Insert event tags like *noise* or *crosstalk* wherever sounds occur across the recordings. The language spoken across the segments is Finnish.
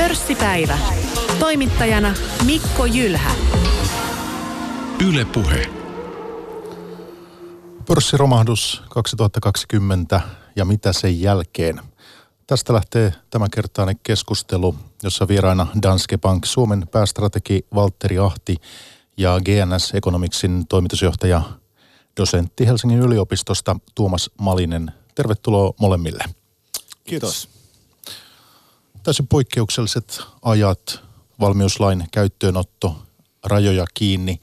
Pörssipäivä. Toimittajana Mikko Jylhä. Yle Puhe. Pörssiromahdus 2020 ja mitä sen jälkeen. Tästä lähtee tämänkertainen keskustelu, jossa vieraina Danske Bank Suomen päästrategi Valtteri Ahti ja GNS Economicsin toimitusjohtaja dosentti Helsingin yliopistosta Tuomas Malinen. Tervetuloa molemmille. Kiitos. Täysin poikkeukselliset ajat, valmiuslain käyttöönotto, rajoja kiinni.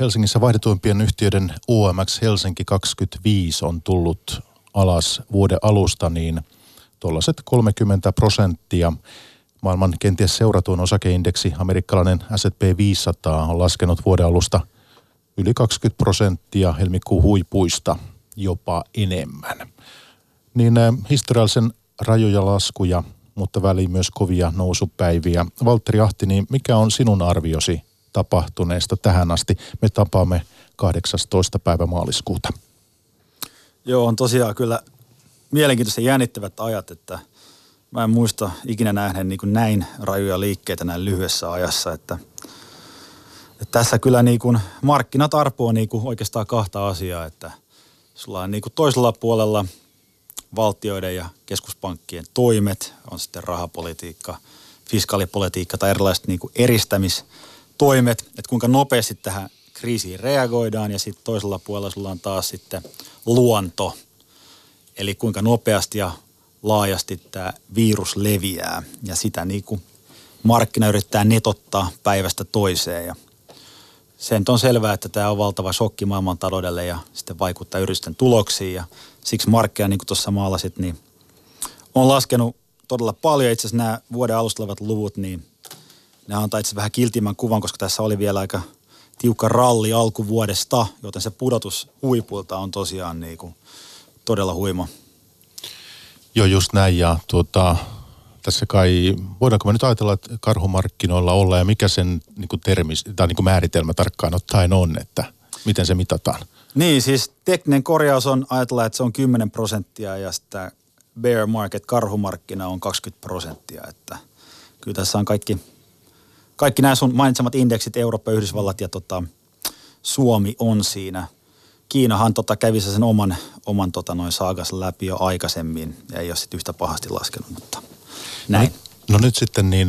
Helsingissä vaihdetuimpien yhtiöiden OMX Helsinki 25 on tullut alas vuoden alusta, niin tuollaiset 30 prosenttia. Maailman kenties seuratuin osakeindeksi, amerikkalainen S&P 500, on laskenut vuoden alusta yli 20 prosenttia helmikuun huipuista, jopa enemmän. Niin äh, historiallisen rajoja laskuja, mutta väliin myös kovia nousupäiviä. Valtteri Ahti, niin mikä on sinun arviosi tapahtuneesta tähän asti? Me tapaamme 18. päivä maaliskuuta. Joo, on tosiaan kyllä mielenkiintoisen jännittävät ajat, että mä en muista ikinä nähneen niin kuin näin rajuja liikkeitä näin lyhyessä ajassa, että, että tässä kyllä niin kuin markkinat arpoo niin kuin oikeastaan kahta asiaa, että sulla on niin kuin toisella puolella valtioiden ja keskuspankkien toimet, on sitten rahapolitiikka, fiskaalipolitiikka tai erilaiset niin kuin eristämistoimet, että kuinka nopeasti tähän kriisiin reagoidaan ja sitten toisella puolella sulla on taas sitten luonto, eli kuinka nopeasti ja laajasti tämä virus leviää ja sitä niin kuin markkina yrittää netottaa päivästä toiseen. Ja sen on selvää, että tämä on valtava shokki maailman taloudelle ja sitten vaikuttaa yritysten tuloksiin ja siksi markkina, niin kuin tuossa maalasit, niin on laskenut todella paljon. Itse asiassa nämä vuoden alusta olevat luvut, niin ne antaa itse vähän kiltimän kuvan, koska tässä oli vielä aika tiukka ralli alkuvuodesta, joten se pudotus huipulta on tosiaan niin kuin todella huima. Joo, just näin. Ja tuota, tässä kai, voidaanko me nyt ajatella, että karhumarkkinoilla ollaan ja mikä sen niin kuin termi, tai niin kuin määritelmä tarkkaan ottaen on, että miten se mitataan? Niin, siis tekninen korjaus on, ajatella, että se on 10 prosenttia ja sitä bear market, karhumarkkina on 20 prosenttia, että kyllä tässä on kaikki, kaikki nämä sun mainitsemat indeksit, Eurooppa, Yhdysvallat ja tota, Suomi on siinä. Kiinahan tota kävi sen oman, oman tota noin saagas läpi jo aikaisemmin ja ei ole sitten yhtä pahasti laskenut, mutta näin. No, no nyt sitten niin,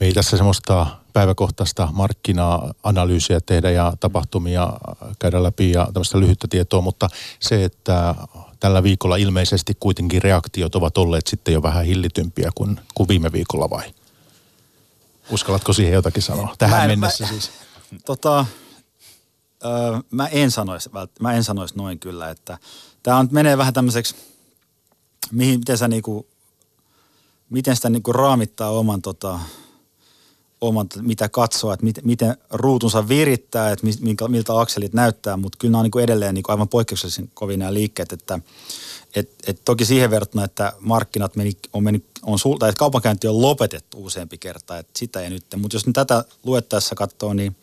me ei tässä semmoista päiväkohtaista markkina-analyysiä tehdä ja tapahtumia käydä läpi ja tämmöistä lyhyttä tietoa, mutta se, että tällä viikolla ilmeisesti kuitenkin reaktiot ovat olleet sitten jo vähän hillitympiä kuin, kuin viime viikolla vai? Uskallatko siihen jotakin sanoa? Tähän en, mennessä mä, siis. *laughs* Tota, ö, mä, en sanoisi, mä en sanoisi noin kyllä, että tämä on, menee vähän tämmöiseksi, mihin, miten sä niinku, miten sitä niinku raamittaa oman tota, oman, mitä katsoa, että miten, miten ruutunsa virittää, että minkä, miltä akselit näyttää, mutta kyllä nämä on niin kuin edelleen niin kuin aivan poikkeuksellisen kovin nämä liikkeet, että et, et toki siihen verrattuna, että markkinat meni, on mennyt, on sul, tai että kaupankäynti on lopetettu useampi kerta, että sitä ei nyt. Mutta jos nyt tätä luettaessa katsoo, niin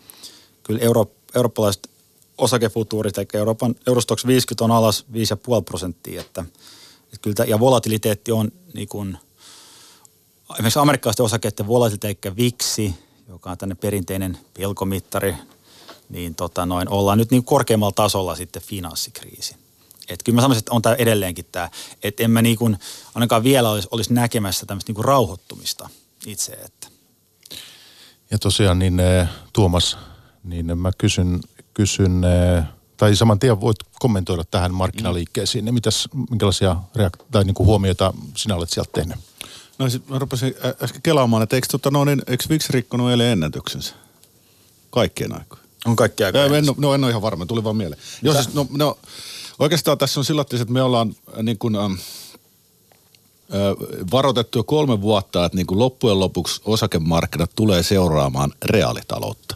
kyllä euro, eurooppalaiset osakefutuurit, eli Euroopan Eurostox 50 on alas 5,5 prosenttia, että, että kyllä, ja volatiliteetti on niin kuin – esimerkiksi amerikkalaisten osakkeiden volatiliteikka VIXi, joka on tänne perinteinen pelkomittari, niin tota noin, ollaan nyt niin korkeammalla tasolla sitten finanssikriisi. Et kyllä mä sanoisin, että on tämä edelleenkin tämä, että en mä niin kuin, ainakaan vielä olisi, olisi näkemässä tämmöistä niin kuin rauhoittumista itse. Että. Ja tosiaan niin eh, Tuomas, niin mä kysyn, kysyn eh, tai saman tien voit kommentoida tähän markkinaliikkeisiin. Mm. Mitäs, minkälaisia reak- tai niin kuin huomioita sinä olet sieltä tehnyt? No sit mä rupesin äsken kelaamaan, että eikö, tota, no, niin, eikö VIX rikkonut eilen ennätyksensä? Kaikkien aikojen. On kaikki aikojen. En, no en ole ihan varma, tuli vaan mieleen. Joo, siis, no, no, oikeastaan tässä on sillä että me ollaan niin kuin, ähm, äh, varoitettu jo kolme vuotta, että niin kuin loppujen lopuksi osakemarkkinat tulee seuraamaan reaalitaloutta.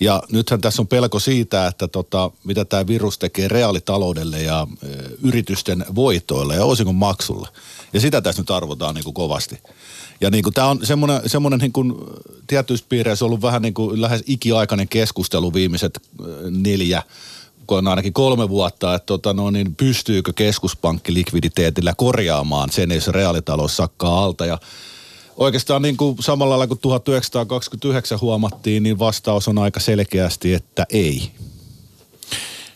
Ja nythän tässä on pelko siitä, että tota, mitä tämä virus tekee reaalitaloudelle ja e, yritysten voitoille ja osingon maksulle. Ja sitä tässä nyt arvotaan niin kuin kovasti. Ja niin kuin tämä on semmoinen, semmoinen niin kuin tietyissä piireissä ollut vähän niin kuin lähes ikiaikainen keskustelu viimeiset neljä, on ainakin kolme vuotta, että tota, no, niin pystyykö keskuspankki likviditeetillä korjaamaan sen, jos reaalitalous sakkaa alta. Ja oikeastaan niin kuin samalla lailla kuin 1929 huomattiin, niin vastaus on aika selkeästi, että ei.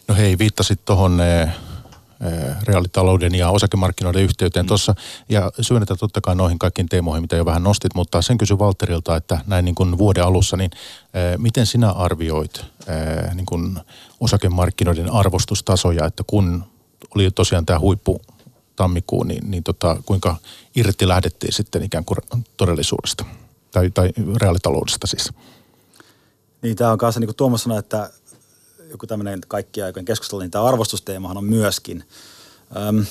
No hei, viittasit tuohon reaalitalouden ja osakemarkkinoiden yhteyteen mm. tuossa. Ja syönnetään totta kai noihin kaikkiin teemoihin, mitä jo vähän nostit, mutta sen kysy Valterilta, että näin niin kuin vuoden alussa, niin miten sinä arvioit niin kuin osakemarkkinoiden arvostustasoja, että kun oli tosiaan tämä huippu tammikuun, niin, niin tota, kuinka irti lähdettiin sitten ikään kuin todellisuudesta tai, tai reaalitaloudesta siis? Niin tämä on kanssa niin kuin Tuomas sanoi, että joku tämmöinen kaikki aikojen keskustelu, niin tämä arvostusteemahan on myöskin. Öm,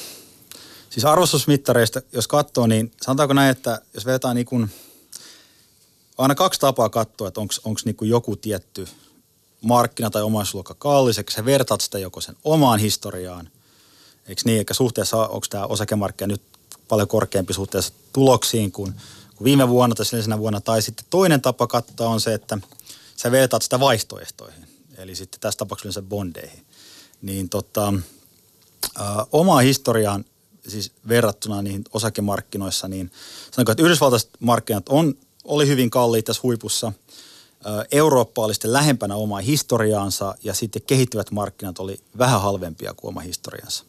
siis arvostusmittareista, jos katsoo, niin sanotaanko näin, että jos vetää niin kuin, aina kaksi tapaa katsoa, että onko niin joku tietty markkina tai omaisuusluokka kallis, että sä vertaat sitä joko sen omaan historiaan, eikö niin, eikä suhteessa onko tämä osakemarkkina nyt paljon korkeampi suhteessa tuloksiin kuin, kuin viime vuonna tai sillisenä vuonna, tai sitten toinen tapa katsoa on se, että sä vertaat sitä vaihtoehtoihin eli sitten tässä tapauksessa bondeihin, niin tota, ä, omaa historiaan siis verrattuna niihin osakemarkkinoissa, niin sanonko, että yhdysvaltaiset markkinat on, oli hyvin kalliit tässä huipussa. Ä, Eurooppa oli sitten lähempänä omaa historiaansa ja sitten kehittyvät markkinat oli vähän halvempia kuin oma historiansa.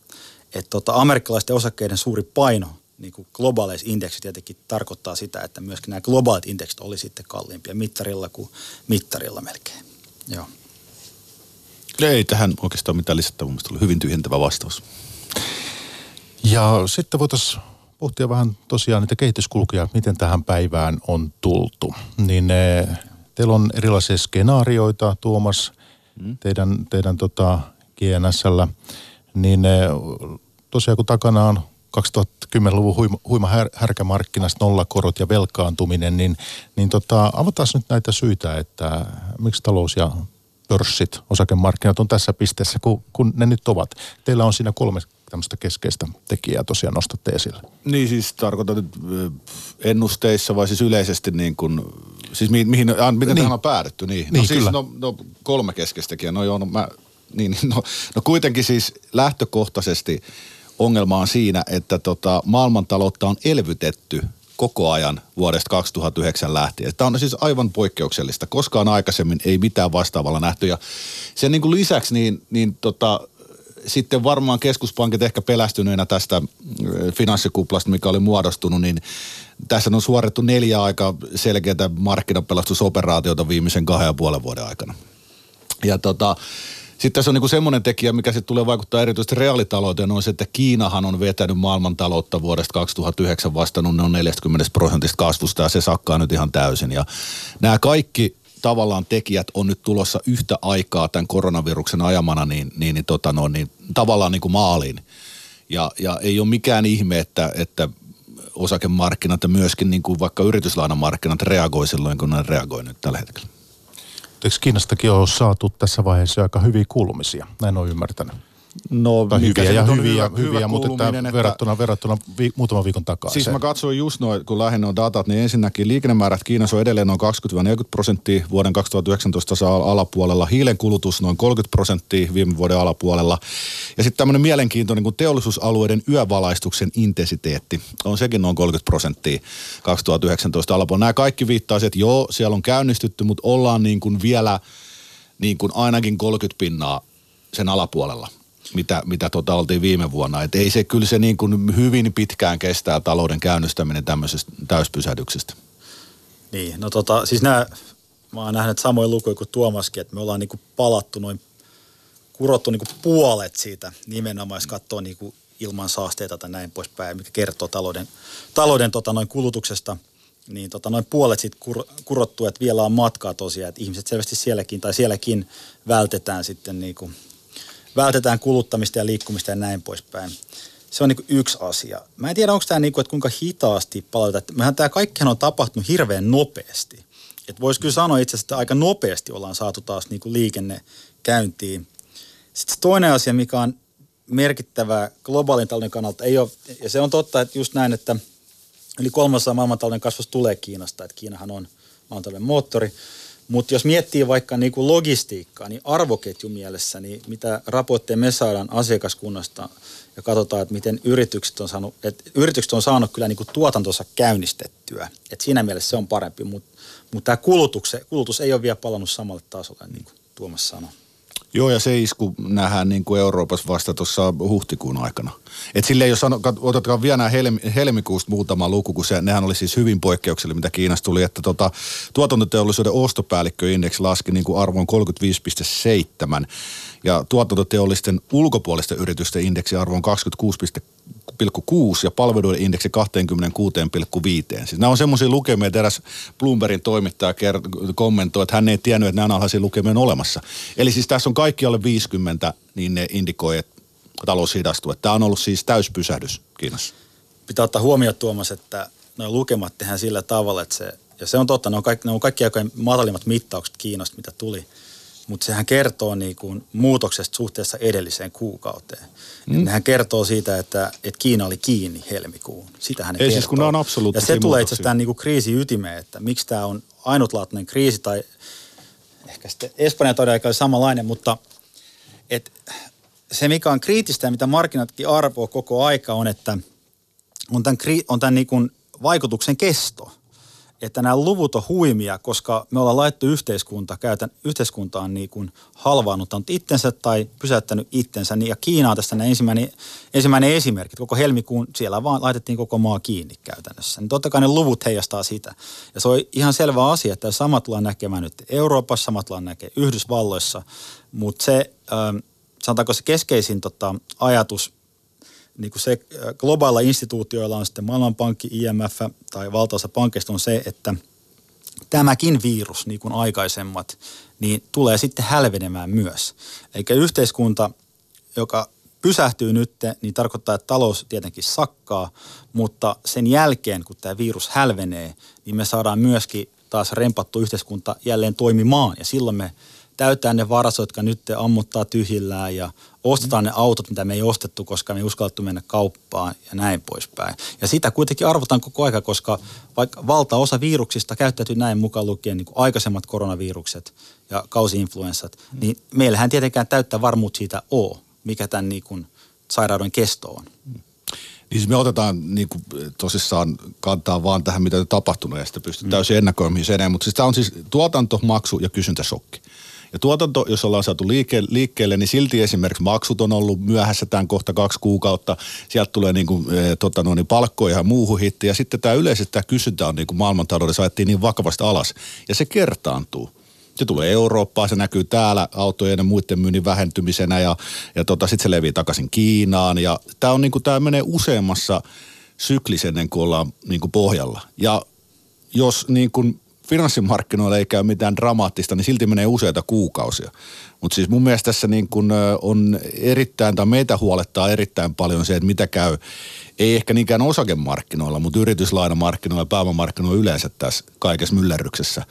Että tota, amerikkalaisten osakkeiden suuri paino niin kuin globaaleissa indeksissä tietenkin tarkoittaa sitä, että myöskin nämä globaalit indeksit oli sitten kalliimpia mittarilla kuin mittarilla melkein. Joo. Ei tähän oikeastaan mitään lisättävää. Mun oli hyvin tyhjentävä vastaus. Ja sitten voitaisiin pohtia vähän tosiaan niitä kehityskulkuja, miten tähän päivään on tultu. Niin eh, teillä on erilaisia skenaarioita, Tuomas, mm. teidän, teidän tota GNSllä. Niin eh, tosiaan kun takana on 2010-luvun huima, huima här, härkämarkkinasta nollakorot ja velkaantuminen, niin, niin tota, avataan nyt näitä syitä, että miksi talous ja pörssit, osakemarkkinat on tässä pisteessä, kun, kun ne nyt ovat. Teillä on siinä kolme tämmöistä keskeistä tekijää tosiaan nostatte esille. Niin siis tarkoitan nyt ennusteissa vai siis yleisesti niin kuin, siis mi, mihin, a, miten niin. tähän on päädytty? Niin, niin no siis kyllä. no, no, kolme keskeistä tekijää, no joo, no mä, niin, no, no kuitenkin siis lähtökohtaisesti ongelma on siinä, että tota, maailmantaloutta on elvytetty koko ajan vuodesta 2009 lähtien. Tämä on siis aivan poikkeuksellista. Koskaan aikaisemmin ei mitään vastaavalla nähty. Ja sen niin kuin lisäksi niin, niin tota, sitten varmaan keskuspankit ehkä pelästyneenä tästä finanssikuplasta, mikä oli muodostunut, niin tässä on suorittu neljä aika selkeää markkinapelastusoperaatiota viimeisen kahden ja puolen vuoden aikana. Ja tota, sitten tässä on niin semmoinen tekijä, mikä sitten tulee vaikuttaa erityisesti reaalitalouteen, on se, että Kiinahan on vetänyt maailmantaloutta vuodesta 2009 vastannut noin 40 prosentista kasvusta ja se sakkaa nyt ihan täysin. Ja nämä kaikki tavallaan tekijät on nyt tulossa yhtä aikaa tämän koronaviruksen ajamana niin, niin, niin, tota no, niin tavallaan niin kuin maaliin. Ja, ja ei ole mikään ihme, että, että osakemarkkinat ja myöskin niin kuin vaikka yrityslainamarkkinat reagoi silloin, kun ne reagoi nyt tällä hetkellä. Eikö Kiinastakin ole saatu tässä vaiheessa aika hyviä kuulumisia? Näin on ymmärtänyt. No, tai hyviä ja hyviä, hyvä, hyviä, hyvä mutta että että... verrattuna, verrattuna vi, muutaman viikon takaa. Siis mä katsoin just noin, kun lähinnä on datat, niin ensinnäkin liikennemäärät Kiinassa on edelleen noin 20-40 prosenttia vuoden 2019 alapuolella. Hiilen kulutus noin 30 prosenttia viime vuoden alapuolella. Ja sitten tämmöinen mielenkiintoinen kuin teollisuusalueiden yövalaistuksen intensiteetti on sekin noin 30 prosenttia 2019 alapuolella. Nämä kaikki viittaa että joo, siellä on käynnistytty, mutta ollaan niin kuin vielä niin kuin ainakin 30 pinnaa sen alapuolella mitä, mitä tota oltiin viime vuonna. Et ei se kyllä se niin kuin hyvin pitkään kestää talouden käynnistäminen tämmöisestä täyspysähdyksestä. Niin, no tota, siis nämä, mä oon nähnyt samoin lukuja kuin Tuomaskin, että me ollaan niin kuin palattu noin, kurottu niin kuin puolet siitä nimenomaan, jos katsoo niin kuin ilman saasteita tai näin poispäin, mikä kertoo talouden, talouden tota noin kulutuksesta, niin tota noin puolet siitä kur, kurottu, että vielä on matkaa tosiaan, että ihmiset selvästi sielläkin tai sielläkin vältetään sitten niin kuin vältetään kuluttamista ja liikkumista ja näin poispäin. Se on niin yksi asia. Mä en tiedä, onko tämä niin kuin, että kuinka hitaasti palautetaan. Mehän tämä kaikkihan on tapahtunut hirveän nopeasti. Että voisi kyllä sanoa itse asiassa, että aika nopeasti ollaan saatu taas niin kuin liikenne käyntiin. Sitten toinen asia, mikä on merkittävä globaalin talouden kannalta, ei ole, ja se on totta, että just näin, että yli kolmasosa maailmantalouden kasvusta tulee Kiinasta, että Kiinahan on maailmantalouden moottori, Mutta jos miettii vaikka niin kuin logistiikkaa, niin arvoketjumielessä, niin mitä raportteja me saadaan asiakaskunnasta ja katsotaan, että miten yritykset on saanut, että yritykset on saanut kyllä niin kuin tuotantonsa käynnistettyä. Et siinä mielessä se on parempi, mutta mut tämä kulutus ei ole vielä palannut samalle tasolle, niin kuin Tuomas sanoi. Joo, ja se isku nähdään niin kuin Euroopassa vasta tuossa huhtikuun aikana. Et silleen, jos otetaan vielä nämä helmi, helmikuusta muutama luku, kun se, nehän oli siis hyvin poikkeuksellinen, mitä Kiinasta tuli, että tota, tuotantoteollisuuden ostopäällikköindeksi laski niin kuin arvoon 35,7 ja tuotantoteollisten ulkopuolisten yritysten indeksiarvo on 26,6 ja palveluiden indeksi 26,5. Siis nämä on semmoisia lukemia, että eräs Bloombergin toimittaja kommentoi, että hän ei tiennyt, että nämä alhaisia lukemia on olemassa. Eli siis tässä on kaikki alle 50, niin ne indikoi, että talous hidastuu. Että tämä on ollut siis täyspysähdys Kiinassa. Pitää ottaa huomioon Tuomas, että nuo lukemat tehdään sillä tavalla, että se, ja se on totta, ne on kaikki, ne on kaikki aikojen matalimmat mittaukset Kiinasta, mitä tuli – mutta sehän kertoo niin kuin muutoksesta suhteessa edelliseen kuukauteen. Mm. Nehän kertoo siitä, että, että Kiina oli kiinni helmikuun. Sitähän ne Ei kertoo. siis kun ne on absoluuttisia Ja se tulee itse asiassa tämän niin kuin kriisi ytimeen, että miksi tämä on ainutlaatuinen kriisi tai ehkä sitten Espanjan aika oli samanlainen, mutta et se mikä on kriittistä ja mitä markkinatkin arvoo koko aika on, että on tämän, kri- on tämän niin kuin vaikutuksen kesto – että nämä luvut on huimia, koska me ollaan laittu yhteiskunta, käytän, yhteiskuntaan niin kuin halvaannuttanut itsensä tai pysäyttänyt itsensä. Niin, ja Kiina on tästä ensimmäinen, ensimmäinen esimerkki. Koko helmikuun siellä vaan laitettiin koko maa kiinni käytännössä. Niin totta kai ne luvut heijastaa sitä. Ja se on ihan selvä asia, että sama tullaan näkemään nyt Euroopassa, sama tullaan näkemään Yhdysvalloissa. Mutta se, ähm, sanotaanko se keskeisin tota, ajatus niin kuin se globaala instituutioilla on sitten Maailmanpankki, IMF tai valtaosa pankkeista on se, että tämäkin virus, niin kuin aikaisemmat, niin tulee sitten hälvenemään myös. Eikä yhteiskunta, joka pysähtyy nyt, niin tarkoittaa, että talous tietenkin sakkaa, mutta sen jälkeen, kun tämä virus hälvenee, niin me saadaan myöskin taas rempattu yhteiskunta jälleen toimimaan. Ja silloin me täyttää ne varastot, jotka nyt ammuttaa tyhjillään ja ostetaan ne autot, mitä me ei ostettu, koska me ei uskallettu mennä kauppaan ja näin poispäin. Ja sitä kuitenkin arvotaan koko aika, koska vaikka valtaosa viruksista käyttäytyy näin mukaan lukien niin kuin aikaisemmat koronavirukset ja kausiinfluenssat, mm. niin meillähän tietenkään täyttää varmuut siitä ole, mikä tämän niin kuin sairauden kesto on. Niin siis me otetaan niin kuin, tosissaan kantaa vaan tähän, mitä on tapahtunut ja sitten pystyy mm. täysin ennakoimaan sen, mutta siis tämä on siis tuotanto, maksu ja kysyntäsokki. Ja tuotanto, jos ollaan saatu liike, liikkeelle, niin silti esimerkiksi maksut on ollut myöhässä tämän kohta kaksi kuukautta. Sieltä tulee niin kuin, e, tota, no, niin palkkoja ja muuhun hitti. Ja sitten tämä yleisesti tämä kysyntä on niin kuin maailmantaloudessa ajettiin niin vakavasti alas. Ja se kertaantuu. Se tulee Eurooppaan, se näkyy täällä autojen ja muiden myynnin vähentymisenä ja, ja tota, sitten se levii takaisin Kiinaan. Ja tämä on niin kuin, tämä menee useammassa syklissä ennen kuin ollaan niin kuin pohjalla. Ja jos niin kuin finanssimarkkinoilla ei käy mitään dramaattista, niin silti menee useita kuukausia. Mutta siis mun mielestä tässä niin kun on erittäin, tai meitä huolettaa erittäin paljon se, että mitä käy, ei ehkä niinkään osakemarkkinoilla, mutta yrityslainamarkkinoilla ja pääomamarkkinoilla yleensä tässä kaikessa myllerryksessä.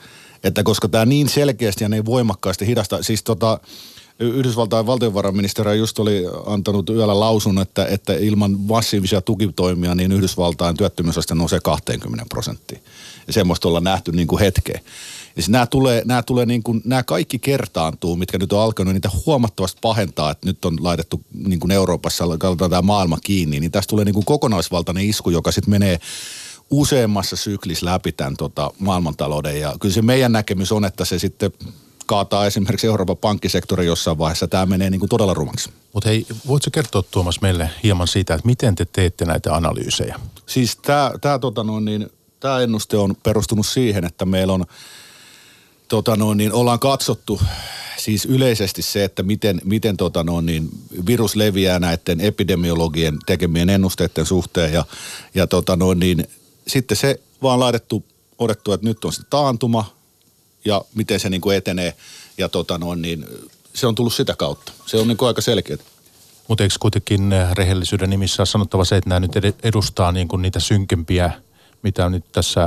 Että koska tämä niin selkeästi ja niin voimakkaasti hidastaa, siis tota, Yhdysvaltain valtiovarainministeri just oli antanut yöllä lausun, että, että ilman massiivisia tukitoimia niin Yhdysvaltain työttömyysaste nousee 20 prosenttiin. Ja semmoista ollaan nähty niin kuin hetkeen. Ja siis nämä, tulee, nämä, tulee niin kuin, nämä kaikki kertaantuu, mitkä nyt on alkanut, niitä huomattavasti pahentaa, että nyt on laitettu niin kuin Euroopassa, katsotaan tämä maailma kiinni, niin tästä tulee niin kuin kokonaisvaltainen isku, joka sitten menee useammassa syklissä läpi tämän tota, maailmantalouden. Ja kyllä se meidän näkemys on, että se sitten kaataa esimerkiksi Euroopan pankkisektori jossain vaiheessa. Tämä menee niin kuin todella rumaksi. Mutta hei, voitko kertoa Tuomas meille hieman siitä, että miten te teette näitä analyysejä? Siis tämä, tämä, tota noin, niin, tämä ennuste on perustunut siihen, että meillä on, tota noin, niin ollaan katsottu siis yleisesti se, että miten, miten tota noin, niin virus leviää näiden epidemiologien tekemien ennusteiden suhteen ja, ja tota noin, niin, sitten se vaan laitettu, odettu, että nyt on se taantuma, ja miten se niin kuin etenee. Ja tota noin, niin se on tullut sitä kautta. Se on niin kuin aika selkeä. Mutta eikö kuitenkin rehellisyyden nimissä sanottava se, että nämä nyt edustaa niin kuin niitä synkempiä mitä nyt tässä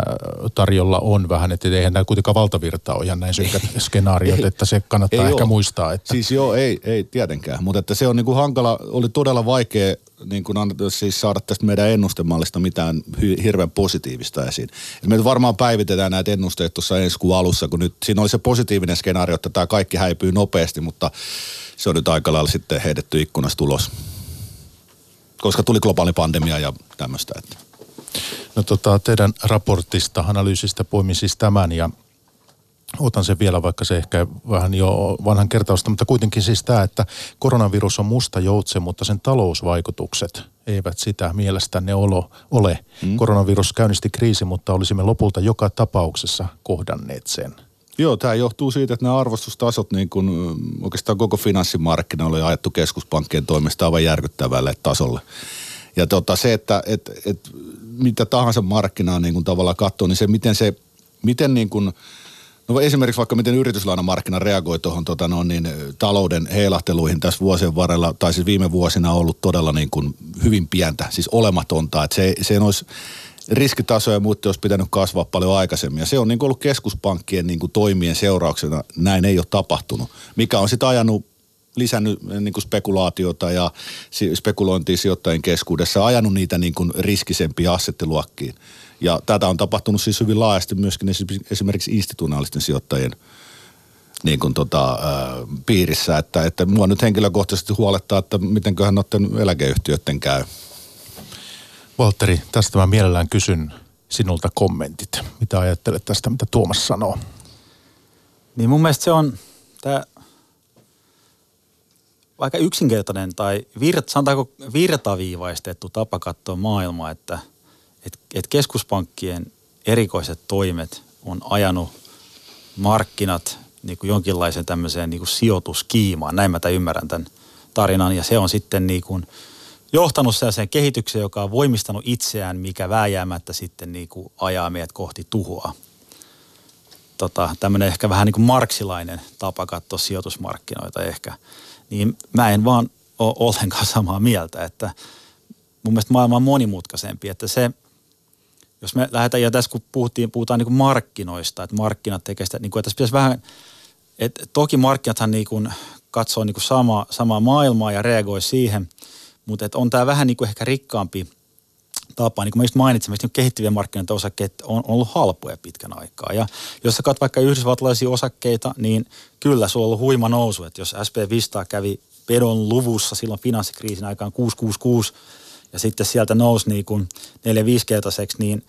tarjolla on vähän, että eihän nämä kuitenkaan valtavirta ole ihan näin synkät skenaariot, että se kannattaa ei ehkä oo. muistaa. Että. Siis joo, ei, ei tietenkään, mutta että se on niin kuin hankala, oli todella vaikea niin kuin siis saada tästä meidän ennustemallista mitään hirveän positiivista esiin. Et me varmaan päivitetään näitä ennusteita tuossa ensi kuun alussa, kun nyt siinä oli se positiivinen skenaario, että tämä kaikki häipyy nopeasti, mutta se on nyt aika lailla sitten heitetty ikkunasta ulos. Koska tuli globaali pandemia ja tämmöistä. Että. No tota, teidän raportista, analyysistä poimin siis tämän ja otan sen vielä, vaikka se ehkä vähän jo vanhan kertausta, mutta kuitenkin siis tämä, että koronavirus on musta joutse, mutta sen talousvaikutukset eivät sitä mielestänne olo, ole. Mm. Koronavirus käynnisti kriisi, mutta olisimme lopulta joka tapauksessa kohdanneet sen. Joo, tämä johtuu siitä, että nämä arvostustasot niin kun, oikeastaan koko finanssimarkkina oli ajettu keskuspankkien toimesta aivan järkyttävälle tasolle. Ja tota, se, että et, et, mitä tahansa markkinaa niin kun tavallaan katsoo, niin se miten se, miten niin kun, No esimerkiksi vaikka miten yrityslainamarkkina reagoi tuohon tota no, niin, talouden heilahteluihin tässä vuosien varrella, tai siis viime vuosina on ollut todella niin kuin hyvin pientä, siis olematonta. Että se, se olisi riskitaso ja muut olisi pitänyt kasvaa paljon aikaisemmin. Ja se on niin kuin ollut keskuspankkien niin kuin toimien seurauksena, näin ei ole tapahtunut. Mikä on sitten ajanut lisännyt niin kuin spekulaatiota ja spekulointia sijoittajien keskuudessa, ajanut niitä niin kuin riskisempiä assettiluokkiin. Ja tätä on tapahtunut siis hyvin laajasti myöskin esimerkiksi institutionaalisten sijoittajien niin kuin tota, ää, piirissä, että, että mua nyt henkilökohtaisesti huolettaa, että mitenköhän noiden eläkeyhtiöiden käy. Valtteri, tästä mä mielellään kysyn sinulta kommentit. Mitä ajattelet tästä, mitä Tuomas sanoo? Niin mun mielestä se on tämä vaikka yksinkertainen tai virt, sanotaanko virtaviivaistettu tapa katsoa maailmaa, että et, et keskuspankkien erikoiset toimet on ajanut markkinat niin kuin jonkinlaisen tämmöiseen niin kuin sijoituskiimaan. Näin mä tämän ymmärrän tämän tarinan ja se on sitten niin kuin johtanut sellaiseen kehitykseen, joka on voimistanut itseään, mikä vääjäämättä sitten niin kuin ajaa meidät kohti tuhoa. Tota, tämmöinen ehkä vähän niin kuin marksilainen tapa katsoa sijoitusmarkkinoita ehkä. Niin mä en vaan ole ollenkaan samaa mieltä, että mun mielestä maailma on monimutkaisempi, että se, jos me lähdetään, ja tässä kun puhuttiin, puhutaan niin markkinoista, että markkinat tekee sitä, niin kuin, että tässä pitäisi vähän, että toki markkinathan niin kuin katsoo niin kuin sama, samaa maailmaa ja reagoi siihen, mutta että on tämä vähän niin kuin ehkä rikkaampi tapa. Niin kuin mä just mainitsin, että kehittyvien markkinoiden osakkeet on ollut halpoja pitkän aikaa. Ja jos sä katsot vaikka yhdysvaltalaisia osakkeita, niin kyllä sulla on ollut huima nousu. Että jos SP Vista kävi pedon luvussa silloin finanssikriisin aikaan 666 ja sitten sieltä nousi niin kuin 4-5 kertaiseksi, niin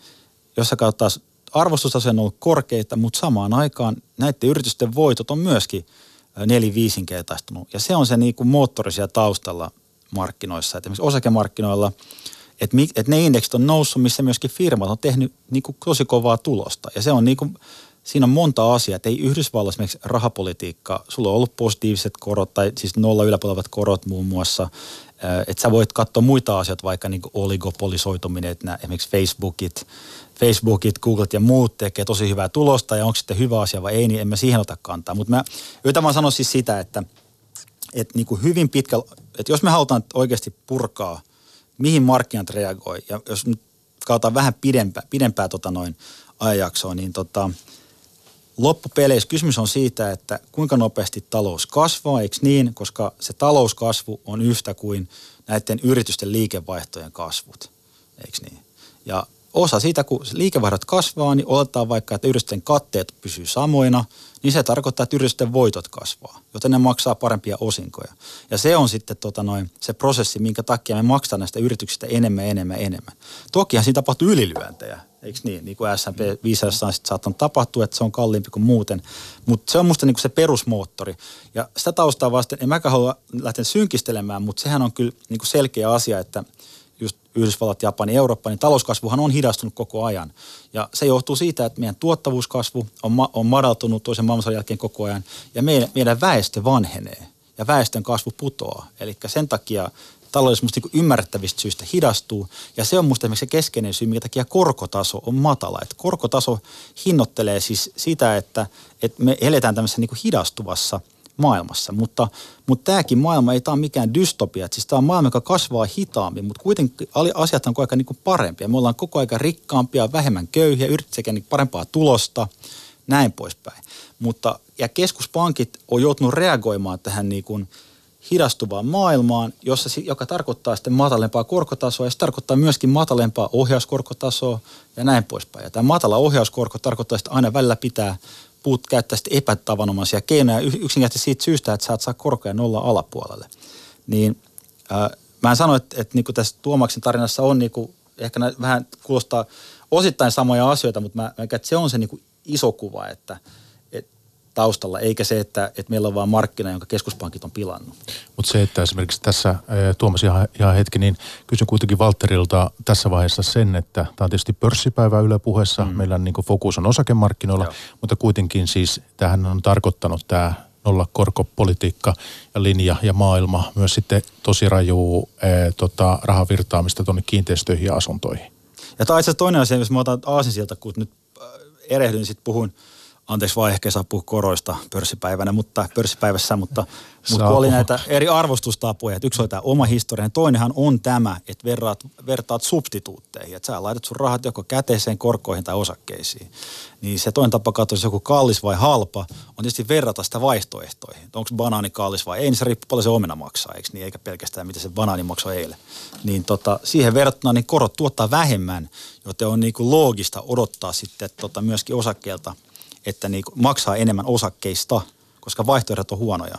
jos sä katsot arvostustaso on ollut korkeita, mutta samaan aikaan näiden yritysten voitot on myöskin neli-viisinkertaistunut. Ja se on se niin kuin moottori siellä taustalla markkinoissa. Että esimerkiksi osakemarkkinoilla, että, että ne indeksit on noussut, missä myöskin firmat on tehnyt niin kuin tosi kovaa tulosta. Ja se on niin kuin, siinä on monta asiaa, että ei Yhdysvalloissa esimerkiksi rahapolitiikka, sulla on ollut positiiviset korot tai siis nolla yläpuolevat korot muun muassa, että sä voit katsoa muita asioita, vaikka niin oligopolisoituminen, että nämä, esimerkiksi Facebookit, Facebookit, Googlet ja muut tekee tosi hyvää tulosta ja onko sitten hyvä asia vai ei, niin en mä siihen ota kantaa. Mutta mä yritän vaan sanoa siis sitä, että, että niin kuin hyvin pitkällä, että jos me halutaan oikeasti purkaa, mihin markkinat reagoi, ja jos nyt katsotaan vähän pidempää, pidempää tota noin ajanjaksoa, niin tota, loppupeleissä kysymys on siitä, että kuinka nopeasti talous kasvaa, eikö niin, koska se talouskasvu on yhtä kuin näiden yritysten liikevaihtojen kasvut, eikö niin. Ja osa siitä, kun liikevaihdot kasvaa, niin oletetaan vaikka, että yritysten katteet pysyy samoina, niin se tarkoittaa, että yritysten voitot kasvaa, joten ne maksaa parempia osinkoja. Ja se on sitten tota noin, se prosessi, minkä takia me maksaa näistä yrityksistä enemmän, enemmän, enemmän. Tokihan siinä tapahtuu ylilyöntejä, eikö niin? Niin kuin S&P 500 on sitten saattanut tapahtua, että se on kalliimpi kuin muuten. Mutta se on musta niinku se perusmoottori. Ja sitä taustaa vasten, en mäkään halua lähteä synkistelemään, mutta sehän on kyllä niinku selkeä asia, että – just Yhdysvallat, Japani, Eurooppa, niin talouskasvuhan on hidastunut koko ajan. Ja se johtuu siitä, että meidän tuottavuuskasvu on, ma- on madaltunut toisen maailmansodan jälkeen koko ajan ja meidän, meidän väestö vanhenee ja väestön kasvu putoaa. Eli sen takia talous musta niin ymmärrettävistä syistä hidastuu. Ja se on musta esimerkiksi se keskeinen syy, minkä takia korkotaso on matala. Et korkotaso hinnoittelee siis sitä, että, että me eletään tämmöisessä niin hidastuvassa maailmassa. Mutta, mutta tämäkin maailma ei tämä ole mikään dystopia. Siis tämä on maailma, joka kasvaa hitaammin, mutta kuitenkin asiat on koko ajan niin parempia. Me ollaan koko ajan rikkaampia, vähemmän köyhiä, yritetään niin parempaa tulosta, näin poispäin. Mutta, ja keskuspankit on joutunut reagoimaan tähän niin kuin hidastuvaan maailmaan, jossa, joka tarkoittaa sitten matalempaa korkotasoa ja se tarkoittaa myöskin matalempaa ohjauskorkotasoa ja näin poispäin. Ja tämä matala ohjauskorko tarkoittaa, että aina välillä pitää puut käyttää sitten epätavanomaisia keinoja yksinkertaisesti siitä syystä, että saat saa korkoja nolla alapuolelle. Niin äh, mä en sano, että, että niin tässä Tuomaksen tarinassa on niin kuin, ehkä vähän kuulostaa osittain samoja asioita, mutta mä, mä että se on se niin iso kuva, että – taustalla, eikä se, että, että meillä on vain markkina, jonka keskuspankit on pilannut. Mutta se, että esimerkiksi tässä, Tuomas ihan, ihan hetki, niin kysyn kuitenkin Valterilta tässä vaiheessa sen, että tämä on tietysti pörssipäivä Yle puheessa, mm. meillä niin fokus on osakemarkkinoilla, Joo. mutta kuitenkin siis tähän on tarkoittanut tämä nollakorkopolitiikka ja linja ja maailma myös sitten tosi raju e, tota, rahavirtaamista tuonne kiinteistöihin ja asuntoihin. Ja tämä itse toinen asia, jos mä otan aasinsilta, kun nyt erehdyin, niin sitten puhun – anteeksi vaan ehkä saa puhua koroista pörssipäivänä, mutta pörssipäivässä, mutta, *laughs* mutta kun oli näitä eri arvostustapoja, että yksi oli tämä oma historia, toinenhan on tämä, että verraat, vertaat substituutteihin, että sä laitat sun rahat joko käteiseen, korkoihin tai osakkeisiin. Niin se toinen tapa katsoa, joku kallis vai halpa, on tietysti verrata sitä vaihtoehtoihin. Onko banaani kallis vai ei, niin se riippuu paljon se omena maksaa, eikö niin, eikä pelkästään mitä se banaani maksoi eilen. Niin tota, siihen verrattuna niin korot tuottaa vähemmän, joten on niin kuin loogista odottaa sitten tota myöskin osakkeelta – että niin maksaa enemmän osakkeista, koska vaihtoehdot on huonoja.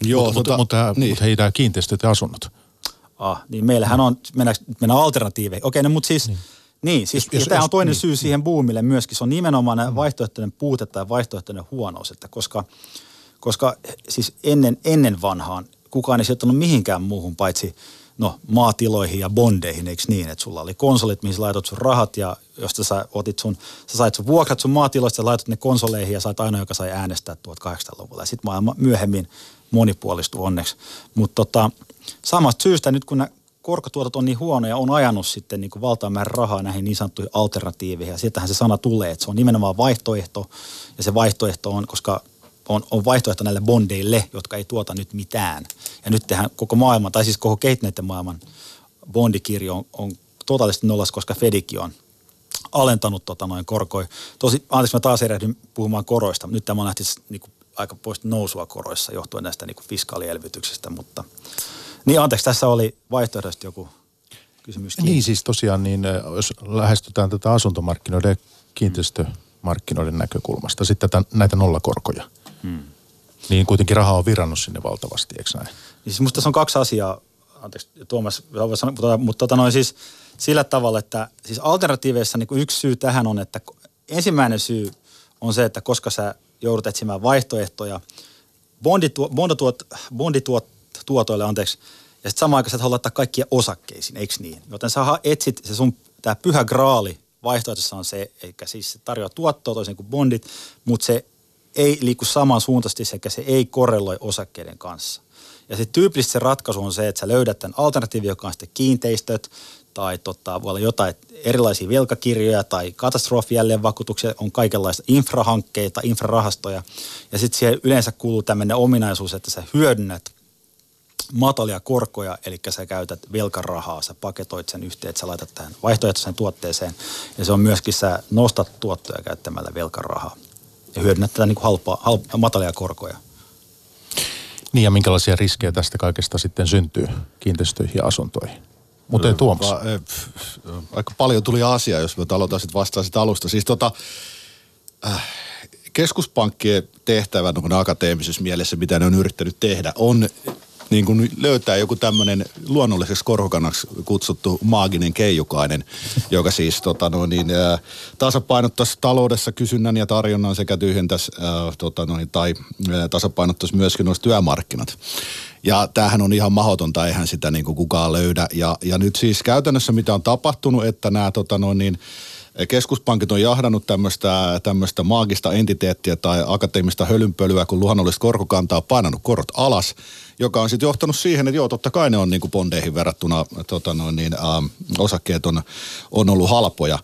Joo, mutta, tota, mutta, niin. mutta hei, tämä kiinteistöt ja asunnot. Ah, niin meillähän on, mennään, mennään alternatiiveihin. Okei, no, mutta siis, niin. Niin, siis jos, tämä on toinen niin, syy niin. siihen buumille myöskin. Se on nimenomaan mm. vaihtoehtoinen puute tai vaihtoehtoinen huonous, että koska, koska siis ennen, ennen vanhaan kukaan ei sijoittanut mihinkään muuhun paitsi no, maatiloihin ja bondeihin, eikö niin? Että sulla oli konsolit, mihin laitot sun rahat ja josta sä otit sun, sä sait sun vuokrat sun maatiloista ja laitot ne konsoleihin ja sait ainoa, joka sai äänestää 1800-luvulla. Ja sitten maailma myöhemmin monipuolistui onneksi. Mutta tota, samasta syystä nyt kun nämä korkotuotot on niin huonoja, on ajanut sitten niin valtaan määrä rahaa näihin niin sanottuihin alternatiiveihin. Ja sieltähän se sana tulee, että se on nimenomaan vaihtoehto. Ja se vaihtoehto on, koska on, on vaihtoehto näille bondeille, jotka ei tuota nyt mitään. Ja nyt tehdään koko maailman, tai siis koko kehittyneiden maailman bondikirjo on, on totaalisesti nollas, koska Fedikin on alentanut tota noin korkoi. Tosi, anteeksi mä taas erehdyn puhumaan koroista. Nyt tämä on lähti niin kuin, aika pois nousua koroissa johtuen näistä niin kuin fiskaalielvytyksestä, mutta niin anteeksi, tässä oli vaihtoehdosti joku kysymys. Niin siis tosiaan, niin jos lähestytään tätä asuntomarkkinoiden kiinteistömarkkinoiden näkökulmasta, sitten näitä nollakorkoja, Hmm. Niin kuitenkin raha on virannut sinne valtavasti, eikö näin? Niin siis musta tässä on kaksi asiaa, anteeksi Tuomas, mutta, mutta tota noin siis sillä tavalla, että siis alternatiiveissa niin yksi syy tähän on, että ensimmäinen syy on se, että koska sä joudut etsimään vaihtoehtoja bondituot, bondituot, bondituot, tuotoille, anteeksi, ja sitten samaan aikaan sä haluat laittaa kaikkia osakkeisiin, eikö niin? Joten sä etsit, se sun, tämä pyhä graali vaihtoehtoissa on se, eikä siis se tarjoaa tuottoa toisin kuin bondit, mutta se ei liiku samansuuntaisesti sekä se ei korreloi osakkeiden kanssa. Ja se tyypillisesti se ratkaisu on se, että sä löydät tämän alternatiivi, joka on sitten kiinteistöt tai tota, voi olla jotain erilaisia velkakirjoja tai katastrofijälleen vakuutuksia, on kaikenlaista infrahankkeita, infrarahastoja. Ja sitten siihen yleensä kuuluu tämmöinen ominaisuus, että sä hyödynnät matalia korkoja, eli sä käytät velkarahaa, sä paketoit sen yhteen, että sä laitat tähän vaihtoehtoiseen tuotteeseen, ja se on myöskin sä nostat tuottoja käyttämällä velkarahaa ja hyödynnät tätä niin kuin halpaa, halpaa, matalia korkoja. Niin ja minkälaisia riskejä tästä kaikesta sitten syntyy kiinteistöihin ja asuntoihin? Mutta ei Tuomas. Eh, aika paljon tuli asiaa, jos me aloitan sitten vastaan sitä alusta. Siis tota, äh, keskuspankkien tehtävä no, akateemisessa mielessä, mitä ne on yrittänyt tehdä, on niin kuin löytää joku tämmöinen luonnolliseksi korkokannaksi kutsuttu maaginen keijukainen, joka siis tota no, niin, ää, tasapainottaisi taloudessa kysynnän ja tarjonnan sekä tyhjentäisi ää, tota no, niin, tai ää, tasapainottaisi myöskin noista työmarkkinat. Ja tämähän on ihan mahdotonta, eihän sitä niin kuin kukaan löydä. Ja, ja nyt siis käytännössä mitä on tapahtunut, että nämä tota no, niin, keskuspankit on jahdannut tämmöistä, tämmöistä maagista entiteettiä tai akateemista hölynpölyä, kun luonnollista korkokantaa on painanut korot alas, joka on sitten johtanut siihen, että joo, totta kai ne on niin kuin bondeihin verrattuna tota noin, niin, äh, osakkeet on, on ollut halpoja.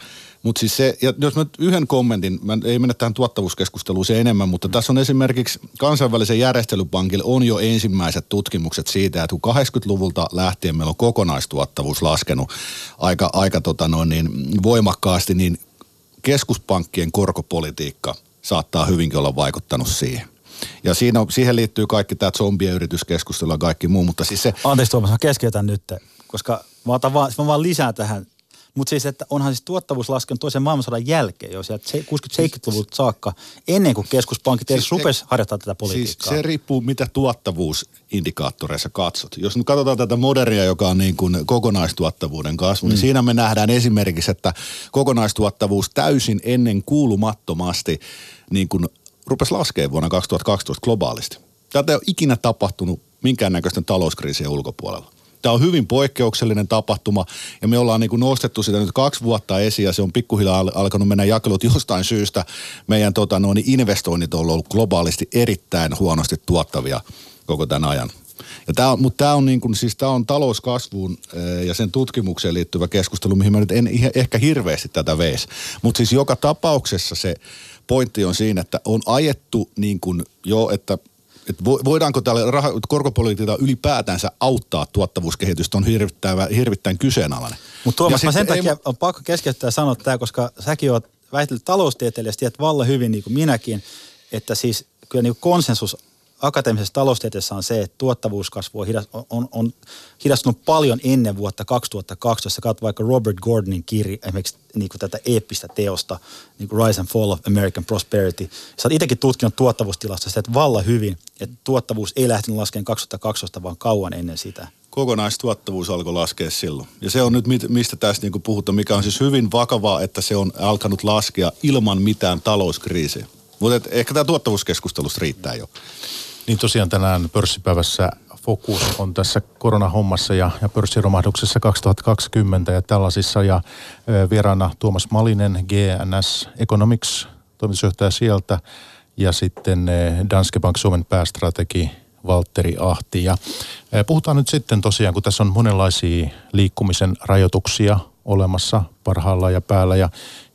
Mutta siis se, ja jos mä yhden kommentin, mä ei mennä tähän tuottavuuskeskusteluun se enemmän, mutta tässä on esimerkiksi kansainvälisen järjestelypankilla on jo ensimmäiset tutkimukset siitä, että kun 80-luvulta lähtien meillä on kokonaistuottavuus laskenut aika, aika tota noin niin voimakkaasti, niin keskuspankkien korkopolitiikka saattaa hyvinkin olla vaikuttanut siihen. Ja siinä, siihen liittyy kaikki tämä zombien yrityskeskustelu ja kaikki muu, mutta siis se... Anteeksi Tuomas, mä keskeytän nyt, koska mä, otan vaan, mä vaan lisään tähän mutta siis, että onhan siis tuottavuus laskenut toisen maailmansodan jälkeen jo sieltä 60-70-luvulta saakka, ennen kuin keskuspankit edes siis rupesi harjoittamaan tätä politiikkaa. Siis se riippuu, mitä tuottavuusindikaattoreissa katsot. Jos nyt katsotaan tätä modernia, joka on niin kuin kokonaistuottavuuden kasvu, niin mm. niin siinä me nähdään esimerkiksi, että kokonaistuottavuus täysin ennen kuulumattomasti niin kuin rupesi laskemaan vuonna 2012 globaalisti. Tätä ei ole ikinä tapahtunut minkäännäköisten talouskriisien ulkopuolella. Tämä on hyvin poikkeuksellinen tapahtuma ja me ollaan niin kuin nostettu sitä nyt kaksi vuotta esiin ja se on pikkuhiljaa alkanut mennä jakelut jostain syystä. Meidän tota, noin, investoinnit on ollut globaalisti erittäin huonosti tuottavia koko tämän ajan. Mutta tämä on, niin kuin, siis on talouskasvuun eh, ja sen tutkimukseen liittyvä keskustelu, mihin mä nyt en ehkä hirveästi tätä veisi. Mutta siis joka tapauksessa se pointti on siinä, että on ajettu niin kuin jo, että että voidaanko tällä rah- korkopolitiikalla ylipäätänsä auttaa tuottavuuskehitystä on hirvittäin, hirvittäin kyseenalainen. Mutta Tuomas, mä sen takia ei... on pakko keskeyttää sanoa tämä, koska säkin oot väitellyt taloustieteilijästi, tiedät valla hyvin niin kuin minäkin, että siis kyllä niin konsensus akateemisessa taloustieteessä on se, että tuottavuuskasvu on, on, on hidastunut paljon ennen vuotta 2012. Katsot vaikka Robert Gordonin kirja, esimerkiksi niin kuin tätä eeppistä teosta, niin kuin Rise and Fall of American Prosperity. Sä oot itsekin tutkinut tuottavuustilastosta, että valla hyvin, että tuottavuus ei lähtenyt laskemaan 2012, vaan kauan ennen sitä kokonaistuottavuus alkoi laskea silloin. Ja se on nyt, mistä tässä niin puhutaan, mikä on siis hyvin vakavaa, että se on alkanut laskea ilman mitään talouskriisiä. Mutta ehkä tämä tuottavuuskeskustelusta riittää jo. Niin tosiaan tänään pörssipäivässä fokus on tässä koronahommassa ja, ja pörssiromahduksessa 2020 ja tällaisissa. Ja ö, vieraana Tuomas Malinen, GNS Economics, toimitusjohtaja sieltä ja sitten Danske Bank Suomen päästrategi Valtteri Ahti. Ja puhutaan nyt sitten tosiaan, kun tässä on monenlaisia liikkumisen rajoituksia olemassa parhaalla ja päällä ja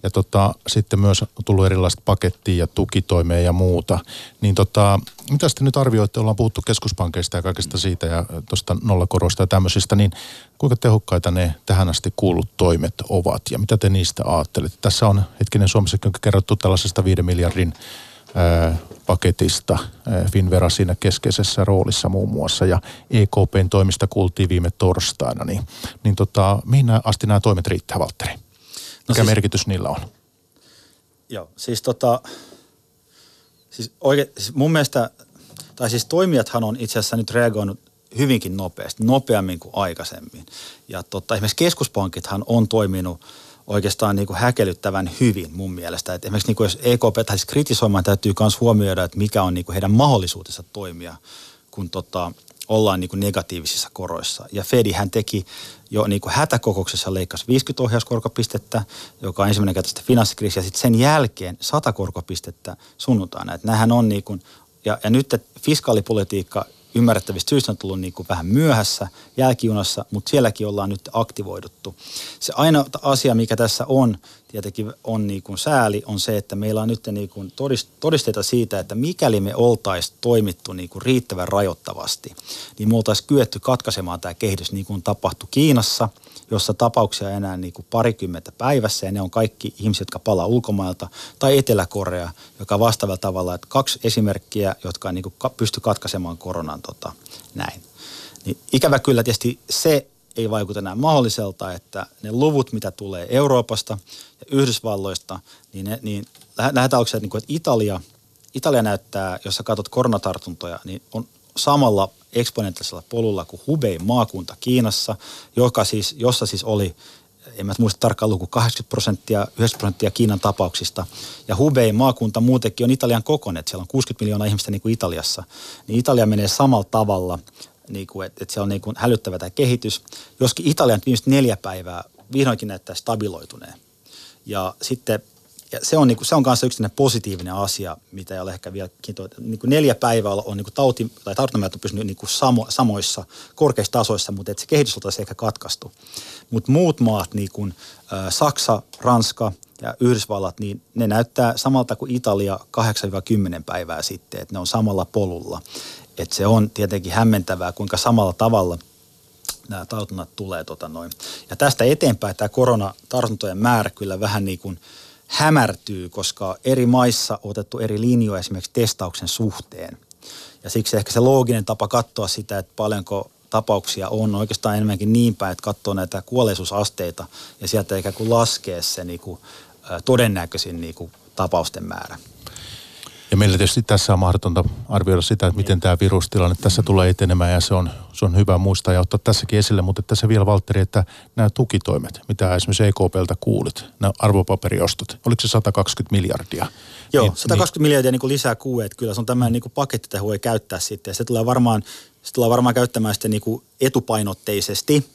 ja tota, sitten myös on tullut erilaista pakettia ja tukitoimia ja muuta. Niin tota, mitä sitten nyt arvioitte, ollaan puhuttu keskuspankeista ja kaikesta siitä ja tuosta nollakorosta ja tämmöisistä, niin kuinka tehokkaita ne tähän asti kuullut toimet ovat ja mitä te niistä ajattelette? Tässä on hetkinen Suomessakin kerrottu tällaisesta 5 miljardin ää, paketista, ää, Finvera siinä keskeisessä roolissa muun muassa ja EKPn toimista kuultiin viime torstaina, niin, niin tota, mihin asti nämä toimet riittää, Valtteri? No Mikä siis, merkitys niillä on? Joo, siis tota, siis oikein, siis mun mielestä, tai siis toimijathan on itse asiassa nyt reagoinut hyvinkin nopeasti, nopeammin kuin aikaisemmin. Ja tota, esimerkiksi keskuspankithan on toiminut oikeastaan niin kuin häkellyttävän hyvin mun mielestä. Et esimerkiksi niin kuin jos EKP tai siis kritisoimaan täytyy myös huomioida, että mikä on niin kuin heidän mahdollisuutensa toimia, kun tota, ollaan niin kuin negatiivisissa koroissa. Ja Fedi hän teki jo niin kuin hätäkokouksessa leikkasi 50 ohjauskorkopistettä, joka on ensimmäinen kerta finanssikriisi, ja sitten sen jälkeen 100 korkopistettä sunnuntaina. Että on niin kuin, ja, ja nyt fiskaalipolitiikka ymmärrettävistä syistä on tullut niin kuin vähän myöhässä, jälkijunassa, mutta sielläkin ollaan nyt aktivoiduttu. Se ainoa asia, mikä tässä on, tietenkin on niin kuin sääli, on se, että meillä on nyt niin kuin todisteita siitä, että mikäli me oltaisiin toimittu niin kuin riittävän rajoittavasti, niin me oltaisiin kyetty katkaisemaan tämä kehitys niin kuin tapahtui Kiinassa – jossa tapauksia enää niin kuin parikymmentä päivässä ja ne on kaikki ihmiset, jotka palaa ulkomailta, tai Etelä-Korea, joka vastaavalla tavalla, että kaksi esimerkkiä, jotka niin kuin pysty katkaisemaan koronan tota, näin. Niin ikävä kyllä tietysti se ei vaikuta enää mahdolliselta, että ne luvut, mitä tulee Euroopasta ja Yhdysvalloista, niin, ne, niin lähdetään niin kuin, että Italia, Italia näyttää, jos sä katsot koronatartuntoja, niin on samalla eksponentiaalisella polulla kuin Hubei maakunta Kiinassa, joka siis, jossa siis oli en mä muista tarkkaan luku, 80 prosenttia, 90 prosenttia Kiinan tapauksista. Ja Hubei maakunta muutenkin on Italian kokoinen, siellä on 60 miljoonaa ihmistä niin kuin Italiassa. Niin Italia menee samalla tavalla, niin kuin, että, että se on niin kuin hälyttävä tämä kehitys. Joskin Italian viimeiset neljä päivää vihdoinkin näyttää stabiloituneen. Ja sitten ja se on, niin kuin, se on kanssa yksi positiivinen asia, mitä ei ole ehkä vielä niin kuin neljä päivää on niin kuin tauti, tai tartuntamäärät on pysynyt niin kuin samo, samoissa korkeissa tasoissa, mutta että se kehitys oltaisiin ehkä katkaistu. Mutta muut maat, niin kuin Saksa, Ranska, ja Yhdysvallat, niin ne näyttää samalta kuin Italia 8-10 päivää sitten, että ne on samalla polulla. Että se on tietenkin hämmentävää, kuinka samalla tavalla nämä tartunnat tulee. Tota noin. Ja tästä eteenpäin tämä koronatartuntojen määrä kyllä vähän niin kuin hämärtyy, koska eri maissa on otettu eri linjoja esimerkiksi testauksen suhteen. Ja siksi ehkä se looginen tapa katsoa sitä, että paljonko tapauksia on oikeastaan enemmänkin niin päin, että katsoo näitä kuolleisuusasteita ja sieltä ikään kuin laskee se niin kuin, todennäköisin niin kuin, tapausten määrä. Ja meillä tietysti tässä on mahdotonta arvioida sitä, että miten tämä virustilanne tässä tulee etenemään ja se on, se on hyvä muistaa ja ottaa tässäkin esille. Mutta tässä vielä Valtteri, että nämä tukitoimet, mitä esimerkiksi EKPltä kuulit, nämä arvopaperiostot, oliko se 120 miljardia? Joo, niin, 120 niin, miljardia niin kuin lisää kuu, että kyllä se on tämmöinen niin paketti, että voi käyttää sitten. Se tulee varmaan, se tulee varmaan käyttämään sitten niin kuin etupainotteisesti.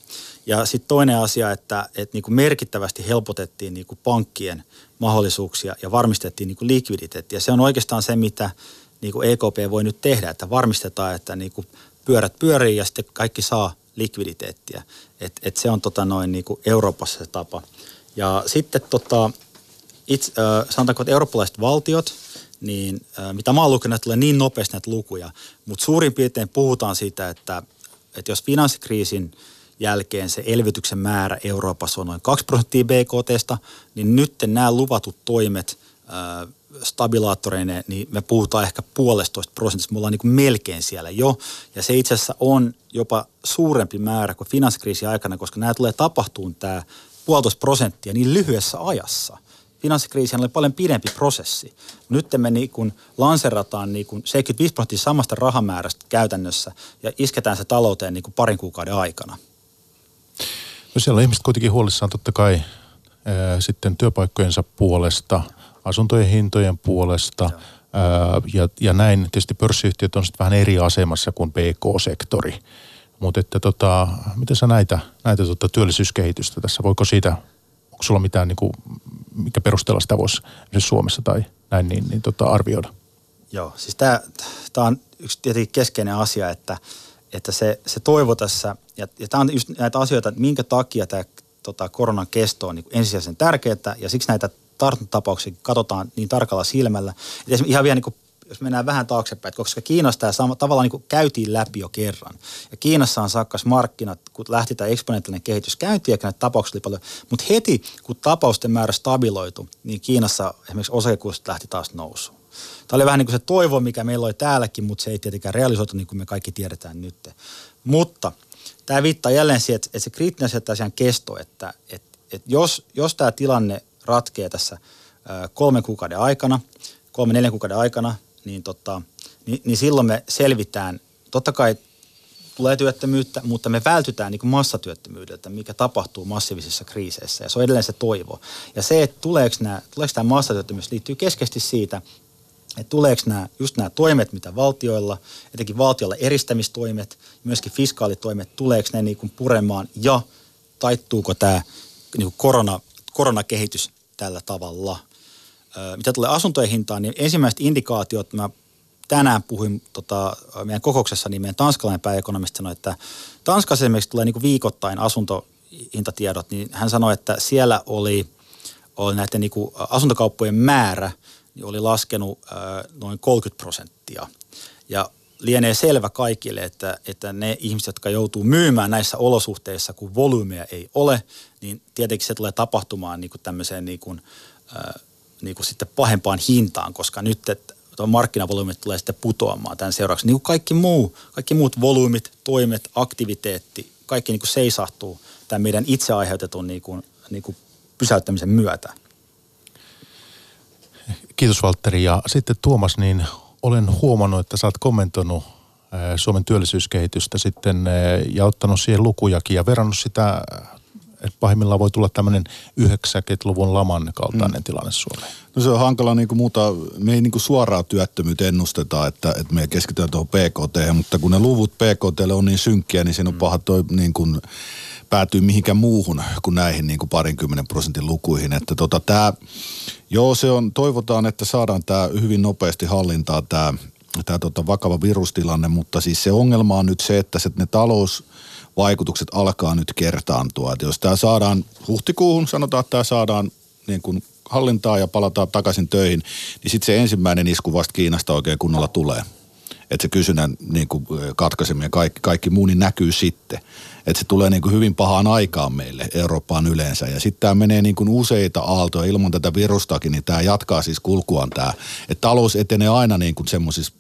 Ja sitten toinen asia, että, että niin kuin merkittävästi helpotettiin niin kuin pankkien mahdollisuuksia ja varmistettiin niin kuin likviditeettiä. Se on oikeastaan se, mitä niin kuin EKP voi nyt tehdä, että varmistetaan, että niin kuin pyörät pyörii ja sitten kaikki saa likviditeettiä. Et, et se on tota noin niin kuin Euroopassa se tapa. Ja sitten tota, itse, äh, sanotaanko, että eurooppalaiset valtiot, niin äh, mitä mä oon lukenut, tulee niin nopeasti näitä lukuja, mutta suurin piirtein puhutaan siitä, että, että jos finanssikriisin – jälkeen se elvytyksen määrä Euroopassa on noin 2 prosenttia BKTstä, niin nyt nämä luvatut toimet stabilaattoreineen, niin me puhutaan ehkä puolestoista prosentista. Me ollaan niin kuin melkein siellä jo. Ja se itse asiassa on jopa suurempi määrä kuin finanssikriisin aikana, koska nämä tulee tapahtumaan tämä puolitoista prosenttia niin lyhyessä ajassa. Finanssikriisi oli paljon pidempi prosessi. Nyt me niin kuin lanserataan niin kuin 75 prosenttia samasta rahamäärästä käytännössä ja isketään se talouteen niin kuin parin kuukauden aikana. No siellä on ihmiset kuitenkin huolissaan totta kai ää, sitten työpaikkojensa puolesta, asuntojen hintojen puolesta ää, ja, ja näin. Tietysti pörssiyhtiöt on sitten vähän eri asemassa kuin PK-sektori. Mutta että tota, miten sä näitä, näitä tota työllisyyskehitystä tässä? Voiko siitä, onko sulla mitään, niin kuin, mikä perusteella sitä voisi Suomessa tai näin niin, niin tota arvioida? Joo, siis tämä on yksi tietenkin keskeinen asia, että – että se, se toivo tässä, ja, ja tämä on just näitä asioita, että minkä takia tämä tota, koronan kesto on niin ensisijaisen tärkeää, ja siksi näitä tartuntatapauksia katsotaan niin tarkalla silmällä. Että ihan vielä niin kuin, jos mennään vähän taaksepäin, koska Kiinassa tämä sama, tavallaan niin kuin käytiin läpi jo kerran. Ja Kiinassa on sakkas markkinat, kun lähti tämä eksponentiaalinen kehitys käyntiin, ja näitä tapauksia oli paljon. Mutta heti, kun tapausten määrä stabiloitu, niin Kiinassa esimerkiksi osakekurssit lähti taas nousuun. Tämä oli vähän niin kuin se toivo, mikä meillä oli täälläkin, mutta se ei tietenkään realisoitu niin kuin me kaikki tiedetään nyt. Mutta tämä viittaa jälleen siihen, että, se kriittinen se asian kesto, että, että, että jos, jos tämä tilanne ratkee tässä kolmen kuukauden aikana, kolme neljän kuukauden aikana, niin, tota, niin, niin silloin me selvitään, totta kai tulee työttömyyttä, mutta me vältytään niin massatyöttömyydeltä, mikä tapahtuu massiivisissa kriiseissä. Ja se on edelleen se toivo. Ja se, että tuleeko, nämä, tuleeko tämä massatyöttömyys, liittyy keskeisesti siitä, että tuleeko nämä, just nämä toimet, mitä valtioilla, etenkin valtiolla eristämistoimet, myöskin fiskaalitoimet, tuleeko ne niin kuin puremaan ja taittuuko tämä niin kuin korona, koronakehitys tällä tavalla. mitä tulee asuntojen hintaan, niin ensimmäiset indikaatiot, mä tänään puhuin tota, meidän kokouksessa, niin meidän tanskalainen pääekonomisti sanoi, että Tanskassa esimerkiksi tulee niin kuin viikoittain asuntohintatiedot, niin hän sanoi, että siellä oli, oli näiden niin kuin asuntokauppojen määrä – niin oli laskenut noin 30 prosenttia. Ja lienee selvä kaikille, että, että ne ihmiset, jotka joutuu myymään näissä olosuhteissa, kun volyymeja ei ole, niin tietenkin se tulee tapahtumaan niin kuin tämmöiseen niin kuin, niin kuin sitten pahempaan hintaan, koska nyt että markkinavolyymit tulee sitten putoamaan tämän seuraavaksi. Niin kuin kaikki, muu, kaikki muut volyymit, toimet, aktiviteetti, kaikki niin kuin seisahtuu tämän meidän itse aiheutetun niin kuin, niin kuin pysäyttämisen myötä. Kiitos Valtteri. Ja sitten Tuomas, niin olen huomannut, että sä oot kommentoinut Suomen työllisyyskehitystä sitten ja ottanut siihen lukujakin ja verrannut sitä, että pahimmillaan voi tulla tämmöinen 90-luvun laman kaltainen mm. tilanne Suomeen. No se on hankala niin kuin muuta, me ei niin kuin suoraa työttömyyttä ennusteta, että, että me keskitytään tuohon PKT, mutta kun ne luvut PKT on niin synkkiä, niin siinä on mm. paha toi niin kuin päätyy mihinkään muuhun kuin näihin niin kuin parinkymmenen prosentin lukuihin. Että tota, tää, joo, se on, toivotaan, että saadaan tämä hyvin nopeasti hallintaa tämä tämä tota vakava virustilanne, mutta siis se ongelma on nyt se, että se, ne talousvaikutukset alkaa nyt kertaantua. Että jos tämä saadaan huhtikuuhun, sanotaan, että tämä saadaan niin kuin hallintaan ja palataan takaisin töihin, niin sitten se ensimmäinen isku vasta Kiinasta oikein kunnolla tulee. Että se kysynnän niin kuin, katkaiseminen ja kaikki, kaikki muu niin näkyy sitten. Että se tulee niin kuin hyvin pahaan aikaan meille, Eurooppaan yleensä. Ja sitten tämä menee niin kuin useita aaltoja ilman tätä virustakin, niin tämä jatkaa siis kulkuaan tämä. Että talous etenee aina niin kuin semmoisissa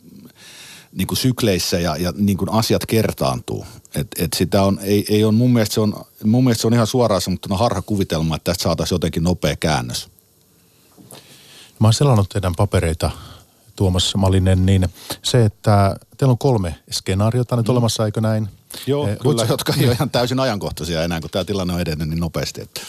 niin kuin sykleissä ja, ja niin kuin asiat kertaantuu. Et, et sitä on, ei, ei on, mun, mielestä se on, mun mielestä se on ihan suoraan sanottuna harha kuvitelma, että tästä saataisiin jotenkin nopea käännös. Mä oon selannut teidän papereita, Tuomas Malinen, niin se, että teillä on kolme skenaariota nyt mm. olemassa, eikö näin? Joo, eh, kyllä, jotka *laughs* ei ole ihan täysin ajankohtaisia enää, kun tämä tilanne on edennyt niin nopeasti. Että.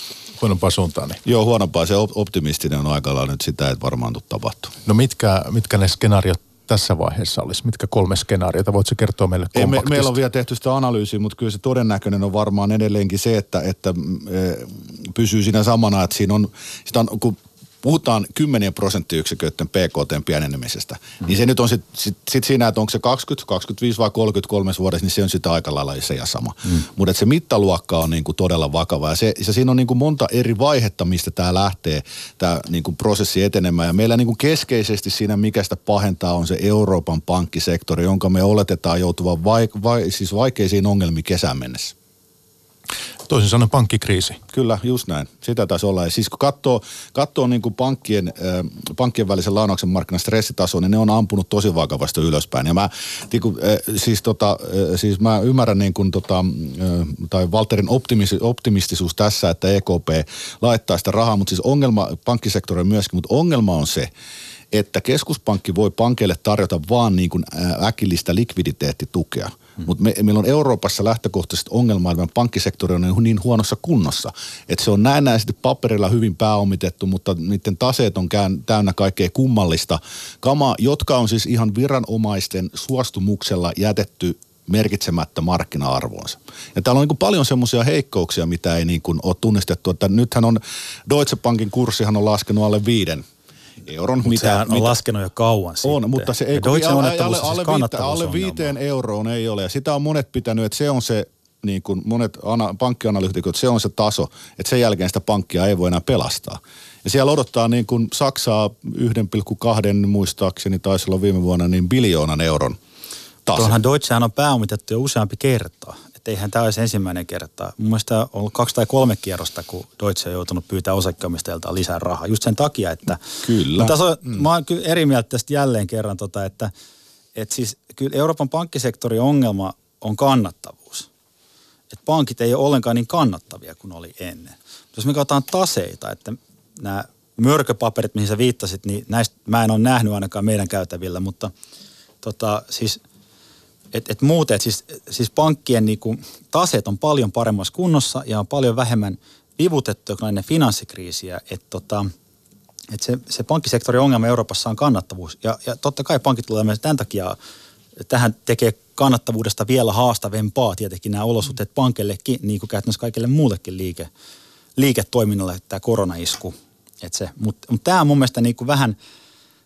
Huonompaa suuntaan. Niin. Joo, huonompaa. Se optimistinen on aika nyt sitä, että varmaan tule tapahtuu. No mitkä, mitkä ne skenaariot tässä vaiheessa olisi? Mitkä kolme skenaariota? Voitko kertoa meille Ei, me, Meillä on vielä tehty sitä analyysiä, mutta kyllä se todennäköinen on varmaan edelleenkin se, että, että e, pysyy siinä samana, että siinä on, sitä on kun puhutaan kymmenien prosenttiyksiköiden PKT pienenemisestä, mm. niin se nyt on sitten sit, sit siinä, että onko se 20, 25 vai 33 vuodessa, niin se on sitä aika lailla se ja sama. Mm. Mutta se mittaluokka on niinku todella vakava ja, se, ja siinä on niinku monta eri vaihetta, mistä tämä lähtee, tämä niinku prosessi etenemään. Ja meillä niinku keskeisesti siinä, mikä sitä pahentaa, on se Euroopan pankkisektori, jonka me oletetaan joutuvan vai, vai, siis vaikeisiin ongelmiin kesän mennessä. Toisin sanoen pankkikriisi. Kyllä, just näin. Sitä taisi olla. Ja siis kun katsoo, katsoo niin kuin pankkien, äh, pankkien välisen lainauksen markkinan stressitasoa, niin ne on ampunut tosi vakavasti ylöspäin. Ja mä, niin kuin, äh, siis, tota, äh, siis mä ymmärrän niin kuin, tota, äh, tai Walterin optimis, optimistisuus tässä, että EKP laittaa sitä rahaa, mutta siis ongelma pankkisektorilla myöskin, mutta ongelma on se, että keskuspankki voi pankeille tarjota vaan niin kuin äkillistä likviditeettitukea – Mm. Mutta me, meillä on Euroopassa lähtökohtaisesti ongelma, että pankkisektori on niin huonossa kunnossa. Että se on näennäisesti paperilla hyvin pääomitettu, mutta niiden taseet on kään, täynnä kaikkea kummallista kamaa, jotka on siis ihan viranomaisten suostumuksella jätetty merkitsemättä markkina-arvoonsa. Ja täällä on niin paljon semmoisia heikkouksia, mitä ei niin ole tunnistettu. Että nythän on Deutsche Bankin kurssihan on laskenut alle viiden euron. Mutta mitä, on mitä, laskenut jo kauan On, sitten. mutta se ei, alle, alle, alle, alle, alle viiteen euroon ei ole. Ja sitä on monet pitänyt, että se on se niin kuin monet ana, pankkianalyytikot, se on se taso, että sen jälkeen sitä pankkia ei voi enää pelastaa. Ja siellä odottaa niin kuin Saksaa 1,2 muistaakseni taisi olla viime vuonna niin biljoonan euron. Tuohan Deutschehan on pääomitettu jo useampi kerta että eihän tämä olisi ensimmäinen kerta. Mun mielestä on ollut kaksi tai kolme kierrosta, kun Deutsche on joutunut pyytää osakkeenomistajilta lisää rahaa. Just sen takia, että... Kyllä. Mutta on, mm. Mä oon kyllä eri mieltä tästä jälleen kerran, tota, että, että siis kyllä Euroopan pankkisektorin ongelma on kannattavuus. Että pankit ei ole ollenkaan niin kannattavia kuin oli ennen. Jos me katsotaan taseita, että nämä mörköpaperit, mihin sä viittasit, niin näistä mä en ole nähnyt ainakaan meidän käytävillä, mutta tota, siis – et, et muuten, et siis, siis pankkien niinku taseet on paljon paremmassa kunnossa ja on paljon vähemmän vivutettu kuin ennen finanssikriisiä. Että tota, et se, se pankkisektorin ongelma Euroopassa on kannattavuus. Ja, ja totta kai pankit tulee myös tämän takia tähän tekee kannattavuudesta vielä haastavempaa tietenkin nämä olosuhteet pankillekin, niin kuin käytännössä kaikille muullekin liike, liiketoiminnalle tämä koronaisku. Mutta mut tämä on mun mielestä niin kuin vähän,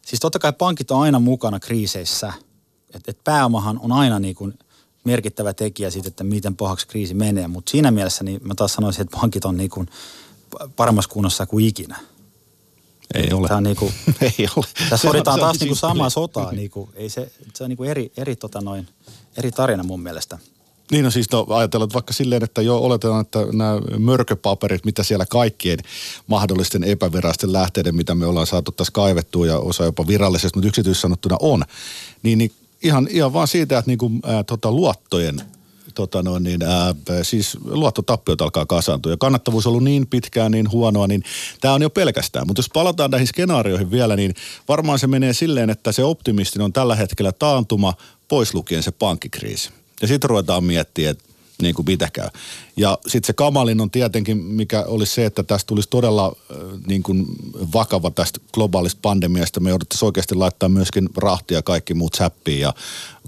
siis totta kai pankit on aina mukana kriiseissä – että et pääomahan on aina niin kuin merkittävä tekijä siitä, että miten pahaksi kriisi menee. Mutta siinä mielessä niin mä taas sanoisin, että pankit on niin kuin paremmassa kunnossa kuin ikinä. Ei ole. Tämä on niin kuin, *laughs* ei ole. Tässä soditaan taas niin kuin samaa sotaa. Niin kuin, ei se, se on niin kuin eri, eri, tota noin, eri tarina mun mielestä. Niin no siis no, ajatellaan vaikka silleen, että jo oletetaan, että nämä mörköpaperit, mitä siellä kaikkien mahdollisten epävirallisten lähteiden, mitä me ollaan saatu tässä kaivettua ja osa jopa virallisesti, mutta yksityissanottuna on, niin, niin ihan, ihan vaan siitä, että niinku, ää, tota, luottojen tota noin, niin, ää, siis luottotappiot alkaa kasaantua. Ja kannattavuus on ollut niin pitkään niin huonoa, niin tämä on jo pelkästään. Mutta jos palataan näihin skenaarioihin vielä, niin varmaan se menee silleen, että se optimistin on tällä hetkellä taantuma, pois lukien se pankkikriisi. Ja sitten ruvetaan miettimään, että niin kuin mitä käy. Ja sitten se kamalin on tietenkin, mikä olisi se, että tästä tulisi todella niin kuin vakava tästä globaalista pandemiasta. Me jouduttaisiin oikeasti laittaa myöskin rahtia ja kaikki muut säppiin ja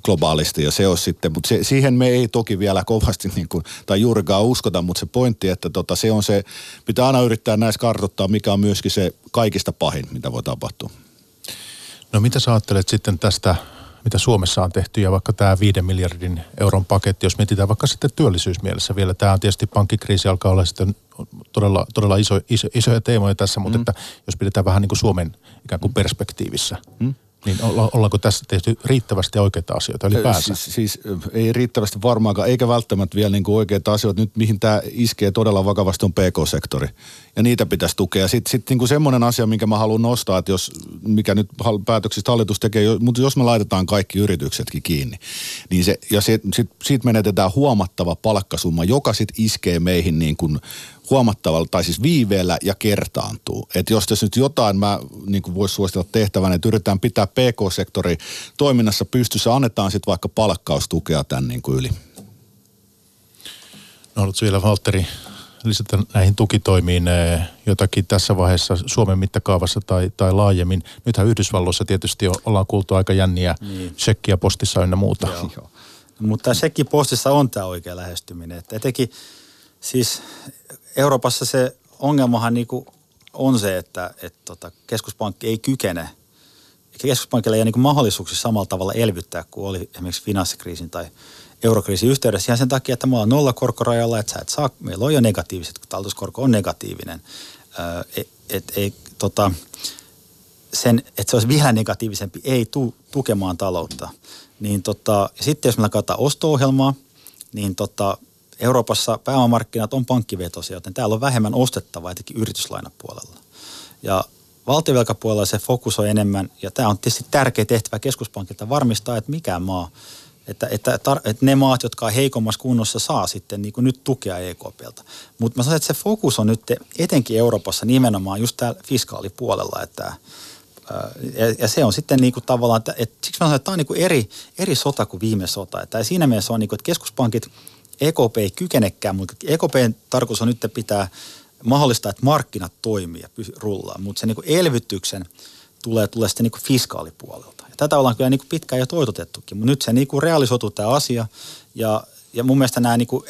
globaalisti ja se olisi sitten, mutta se, siihen me ei toki vielä kovasti niin kuin, tai juurikaan uskota, mutta se pointti, että tota, se on se, pitää aina yrittää näissä kartoittaa, mikä on myöskin se kaikista pahin, mitä voi tapahtua. No mitä sä ajattelet sitten tästä mitä Suomessa on tehty ja vaikka tämä 5 miljardin euron paketti, jos mietitään vaikka sitten työllisyysmielessä vielä. Tämä on tietysti pankkikriisi alkaa olla sitten todella, todella iso, iso, isoja teemoja tässä, mutta mm. että jos pidetään vähän niin kuin Suomen ikään kuin perspektiivissä, mm. Niin olla, ollaanko tässä tehty riittävästi oikeita asioita ylipäänsä? Siis, siis ei riittävästi varmaankaan, eikä välttämättä vielä niin kuin oikeita asioita. Nyt mihin tämä iskee todella vakavasti on PK-sektori. Ja niitä pitäisi tukea. Sitten sit, niin semmoinen asia, minkä mä haluan nostaa, että jos, mikä nyt päätöksistä hallitus tekee, mutta jos me laitetaan kaikki yrityksetkin kiinni, niin se, ja se, sit, siitä menetetään huomattava palkkasumma, joka sitten iskee meihin niin kuin huomattavalla, tai siis viiveellä ja kertaantuu. Että jos tässä nyt jotain mä niin kuin voisi suositella tehtävän, että yritetään pitää PK-sektori toiminnassa pystyssä, annetaan sitten vaikka palkkaustukea tämän niin kuin yli. No haluatko vielä Valtteri lisätä näihin tukitoimiin eh, jotakin tässä vaiheessa Suomen mittakaavassa tai, tai laajemmin? Nythän Yhdysvalloissa tietysti ollaan kuultu aika jänniä niin. shekkiä postissa ynnä muuta. Joo. Mutta tämä shekki postissa on tämä oikea lähestyminen. Että etenkin siis Euroopassa se ongelmahan niin on se, että, että tota, keskuspankki ei kykene, keskuspankilla ei ole niin mahdollisuuksia samalla tavalla elvyttää kuin oli esimerkiksi finanssikriisin tai eurokriisin yhteydessä ihan sen takia, että me ollaan nolla korkorajalla, että sä et saa, meillä on jo negatiiviset, kun talletuskorko on negatiivinen. et, et, et, tota, sen, että se olisi vielä negatiivisempi, ei tu, tukemaan taloutta. Niin tota, ja sitten jos me katsotaan osto-ohjelmaa, niin tota, Euroopassa pääomamarkkinat on pankkivetoisia, joten täällä on vähemmän ostettavaa etenkin yrityslainapuolella. Ja valtiovelkapuolella se fokus on enemmän, ja tämä on tietysti tärkeä tehtävä keskuspankilta varmistaa, että mikään maa, että, että, että ne maat, jotka on heikommassa kunnossa, saa sitten niin kuin nyt tukea EKPltä. Mutta mä sanoin, että se fokus on nyt etenkin Euroopassa nimenomaan just täällä fiskaalipuolella, että ja, ja se on sitten niin kuin tavallaan, että, että siksi mä sanoin, että tämä on niin kuin eri, eri sota kuin viime sota. Että siinä mielessä on niin kuin, että keskuspankit – EKP ei kykenekään, mutta EKPn tarkoitus on nyt pitää mahdollistaa, että markkinat toimii ja rullaa, mutta se niin elvytyksen tulee, tulee sitten niin fiskaalipuolelta. Ja tätä ollaan kyllä niin pitkään jo toitotettukin, mutta nyt se niin realisoituu tämä asia ja, ja mun mielestä nämä, niin kuin,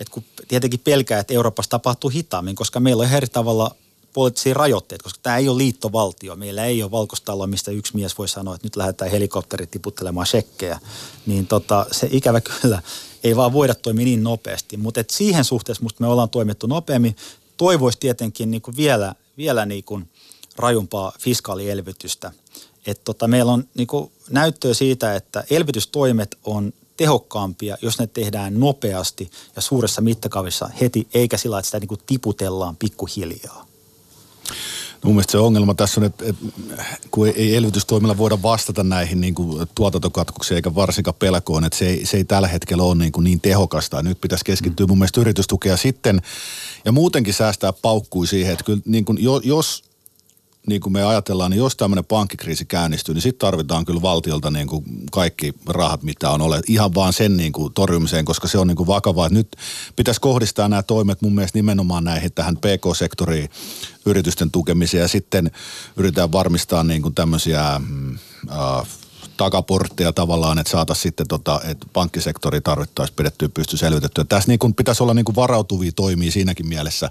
että kun tietenkin pelkää, että Euroopassa tapahtuu hitaammin, koska meillä on eri tavalla poliittisia rajoitteita, koska tämä ei ole liittovaltio. Meillä ei ole valkostalo, mistä yksi mies voi sanoa, että nyt lähdetään helikopterit tiputtelemaan shekkejä. Niin tota, se ikävä kyllä ei vaan voida toimia niin nopeasti. Mutta siihen suhteessa musta me ollaan toimittu nopeammin. Toivoisi tietenkin niin kuin vielä, vielä niin kuin rajumpaa fiskaalielvytystä. Et tota, meillä on niin kuin näyttöä siitä, että elvytystoimet on tehokkaampia, jos ne tehdään nopeasti ja suuressa mittakaavassa heti, eikä sillä että sitä niin kuin tiputellaan pikkuhiljaa. Mun mielestä se ongelma tässä on, että, että kun ei elvytystoimilla voida vastata näihin niin kuin tuotantokatkoksiin eikä varsinkaan pelkoon, että se ei, se ei tällä hetkellä ole niin, kuin niin tehokasta. Nyt pitäisi keskittyä mun mielestä yritystukea sitten ja muutenkin säästää paukkui siihen, että kyllä niin kuin, jos niin kuin me ajatellaan, niin jos tämmöinen pankkikriisi käynnistyy, niin sitten tarvitaan kyllä valtiolta niin kuin kaikki rahat, mitä on ole, ihan vaan sen niin kuin torjumiseen, koska se on niin kuin vakavaa. Nyt pitäisi kohdistaa nämä toimet mun mielestä nimenomaan näihin tähän PK-sektoriin yritysten tukemiseen ja sitten yritetään varmistaa niin kuin tämmöisiä äh, takaportteja tavallaan, että saataisiin sitten, tota, että pankkisektori tarvittaisiin pidettyä pysty selvitettyä. Tässä niin kuin pitäisi olla niin kuin varautuvia toimia siinäkin mielessä,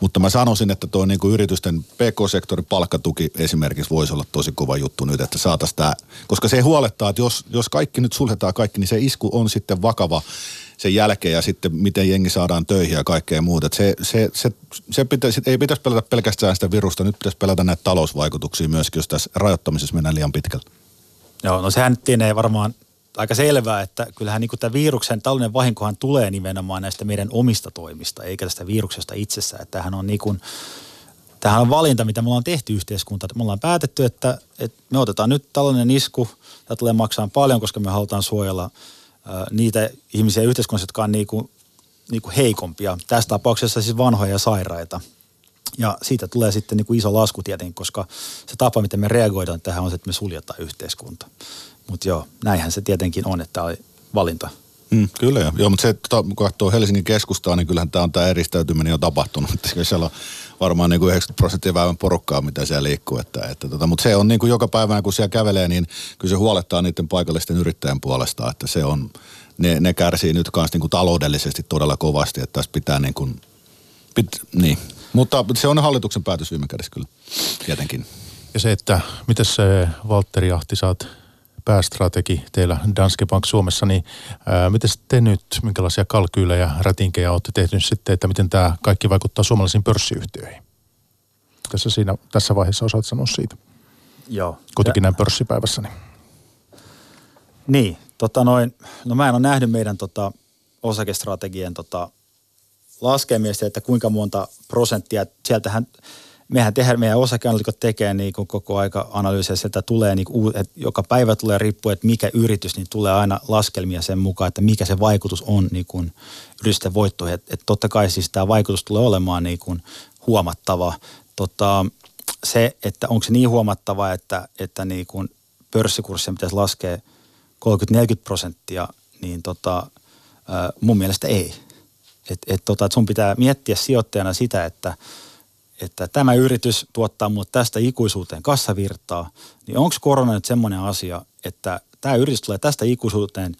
mutta mä sanoisin, että tuo niin kuin yritysten PK-sektorin palkkatuki esimerkiksi voisi olla tosi kova juttu nyt, että saataisiin tämä, koska se huolettaa, että jos, jos kaikki nyt suljetaan kaikki, niin se isku on sitten vakava sen jälkeen ja sitten miten jengi saadaan töihin ja kaikkea muuta. se, se, se, se pitäisi, ei pitäisi pelätä pelkästään sitä virusta, nyt pitäisi pelätä näitä talousvaikutuksia myöskin, jos tässä rajoittamisessa mennään liian pitkälle. Joo, no sehän tienee varmaan aika selvää, että kyllähän niin tämä viruksen talouden vahinkohan tulee nimenomaan näistä meidän omista toimista, eikä tästä viruksesta itsessään. Että tämähän on niin kuin, tämähän on valinta, mitä me ollaan tehty yhteiskunta. Me ollaan päätetty, että, että me otetaan nyt talouden isku, tämä tulee maksaa paljon, koska me halutaan suojella ää, niitä ihmisiä yhteiskunnassa, jotka on niin kuin, niin kuin heikompia. Tässä tapauksessa siis vanhoja ja sairaita – ja siitä tulee sitten niin kuin iso lasku tietenkin, koska se tapa, miten me reagoidaan tähän on se, että me suljetaan yhteiskunta. Mutta joo, näinhän se tietenkin on, että tämä oli valinta. Mm, kyllä joo. joo, mutta se, tota, kun katsoo Helsingin keskustaa, niin kyllähän tämä on tämä eristäytyminen jo tapahtunut. *laughs* Että siellä on varmaan niin kuin 90 prosenttia vähemmän porukkaa, mitä siellä liikkuu. Että, että tota, mutta se on niin kuin joka päivänä, kun siellä kävelee, niin kyllä se huolettaa niiden paikallisten yrittäjän puolesta. Että se on, ne, ne kärsii nyt kanssa niin kuin taloudellisesti todella kovasti, että tässä pitää niin kuin, pit, niin, mutta se on hallituksen päätös viime kädessä kyllä, tietenkin. Ja se, että miten se Valtteri Ahti, sä oot päästrategi teillä Danske Bank Suomessa, niin miten te nyt, minkälaisia kalkyylejä, rätinkejä olette tehnyt sitten, että miten tämä kaikki vaikuttaa suomalaisiin pörssiyhtiöihin? Tässä, siinä, tässä vaiheessa osaat sanoa siitä. Joo. Kuitenkin näin pörssipäivässä. Niin. Niin, tota noin, no mä en ole nähnyt meidän tota osakestrategien tota laskelmia, että kuinka monta prosenttia, sieltähän mehän tehdään, meidän osakeanalyytikot tekee niin kuin koko aika analyysiä, sieltä tulee niin kuin, että joka päivä tulee riippuen, että mikä yritys, niin tulee aina laskelmia sen mukaan, että mikä se vaikutus on niin kuin yritysten voittoihin. Että, että totta kai siis tämä vaikutus tulee olemaan niin kuin huomattava. Tota, se, että onko se niin huomattava, että, että niin kuin pörssikurssia pitäisi laskea 30-40 prosenttia, niin tota, mun mielestä ei. Et, et tota, et sun pitää miettiä sijoittajana sitä, että – että tämä yritys tuottaa mulle tästä ikuisuuteen kassavirtaa, niin onko korona nyt semmoinen asia, että tämä yritys tulee tästä ikuisuuteen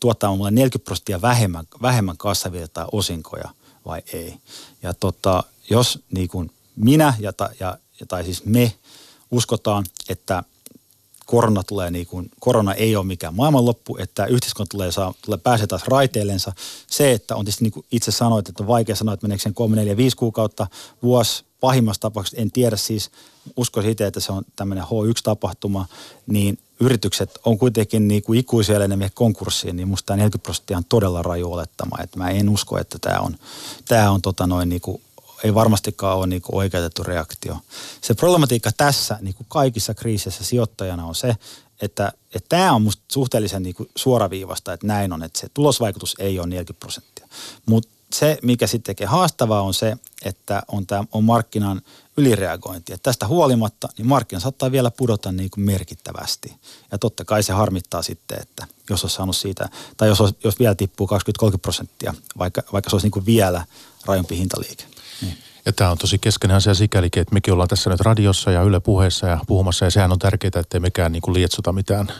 tuottaa mulle 40 prosenttia vähemmän, vähemmän kassavirtaa osinkoja vai ei. Ja tota, jos niin kuin minä ja, ta, ja, tai siis me uskotaan, että korona, tulee niin kuin, korona ei ole mikään maailmanloppu, että yhteiskunta tulee, saa, tulee pääsee taas raiteillensa. Se, että on tietysti niin kuin itse sanoit, että on vaikea sanoa, että meneekö sen 3, 4, 5 kuukautta, vuosi, pahimmassa tapauksessa, en tiedä siis, uskoisin itse, että se on tämmöinen H1-tapahtuma, niin yritykset on kuitenkin niin kuin ikuisia, ne konkurssiin, niin musta tämä 40 prosenttia on todella raju olettama. Että mä en usko, että tämä on, tämä on tota noin niin kuin, ei varmastikaan ole niin oikeutettu reaktio. Se problematiikka tässä niin kuin kaikissa kriisissä sijoittajana on se, että, että tämä on musta suhteellisen niin suoraviivasta, että näin on, että se tulosvaikutus ei ole 40 prosenttia. Mutta se, mikä sitten tekee haastavaa, on se, että on, tämä, on markkinan ylireagointi. Että tästä huolimatta, niin markkina saattaa vielä pudota niin kuin merkittävästi. Ja totta kai se harmittaa sitten, että jos olisi saanut siitä, tai jos, olisi, jos vielä tippuu 20-30 prosenttia, vaikka, vaikka se olisi niin kuin vielä rajumpi hintaliike. Niin. Ja tämä on tosi keskeinen asia sikälikin, että mekin ollaan tässä nyt radiossa ja Yle puheessa ja puhumassa, ja sehän on tärkeää, ettei mekään niin kuin lietsota mitään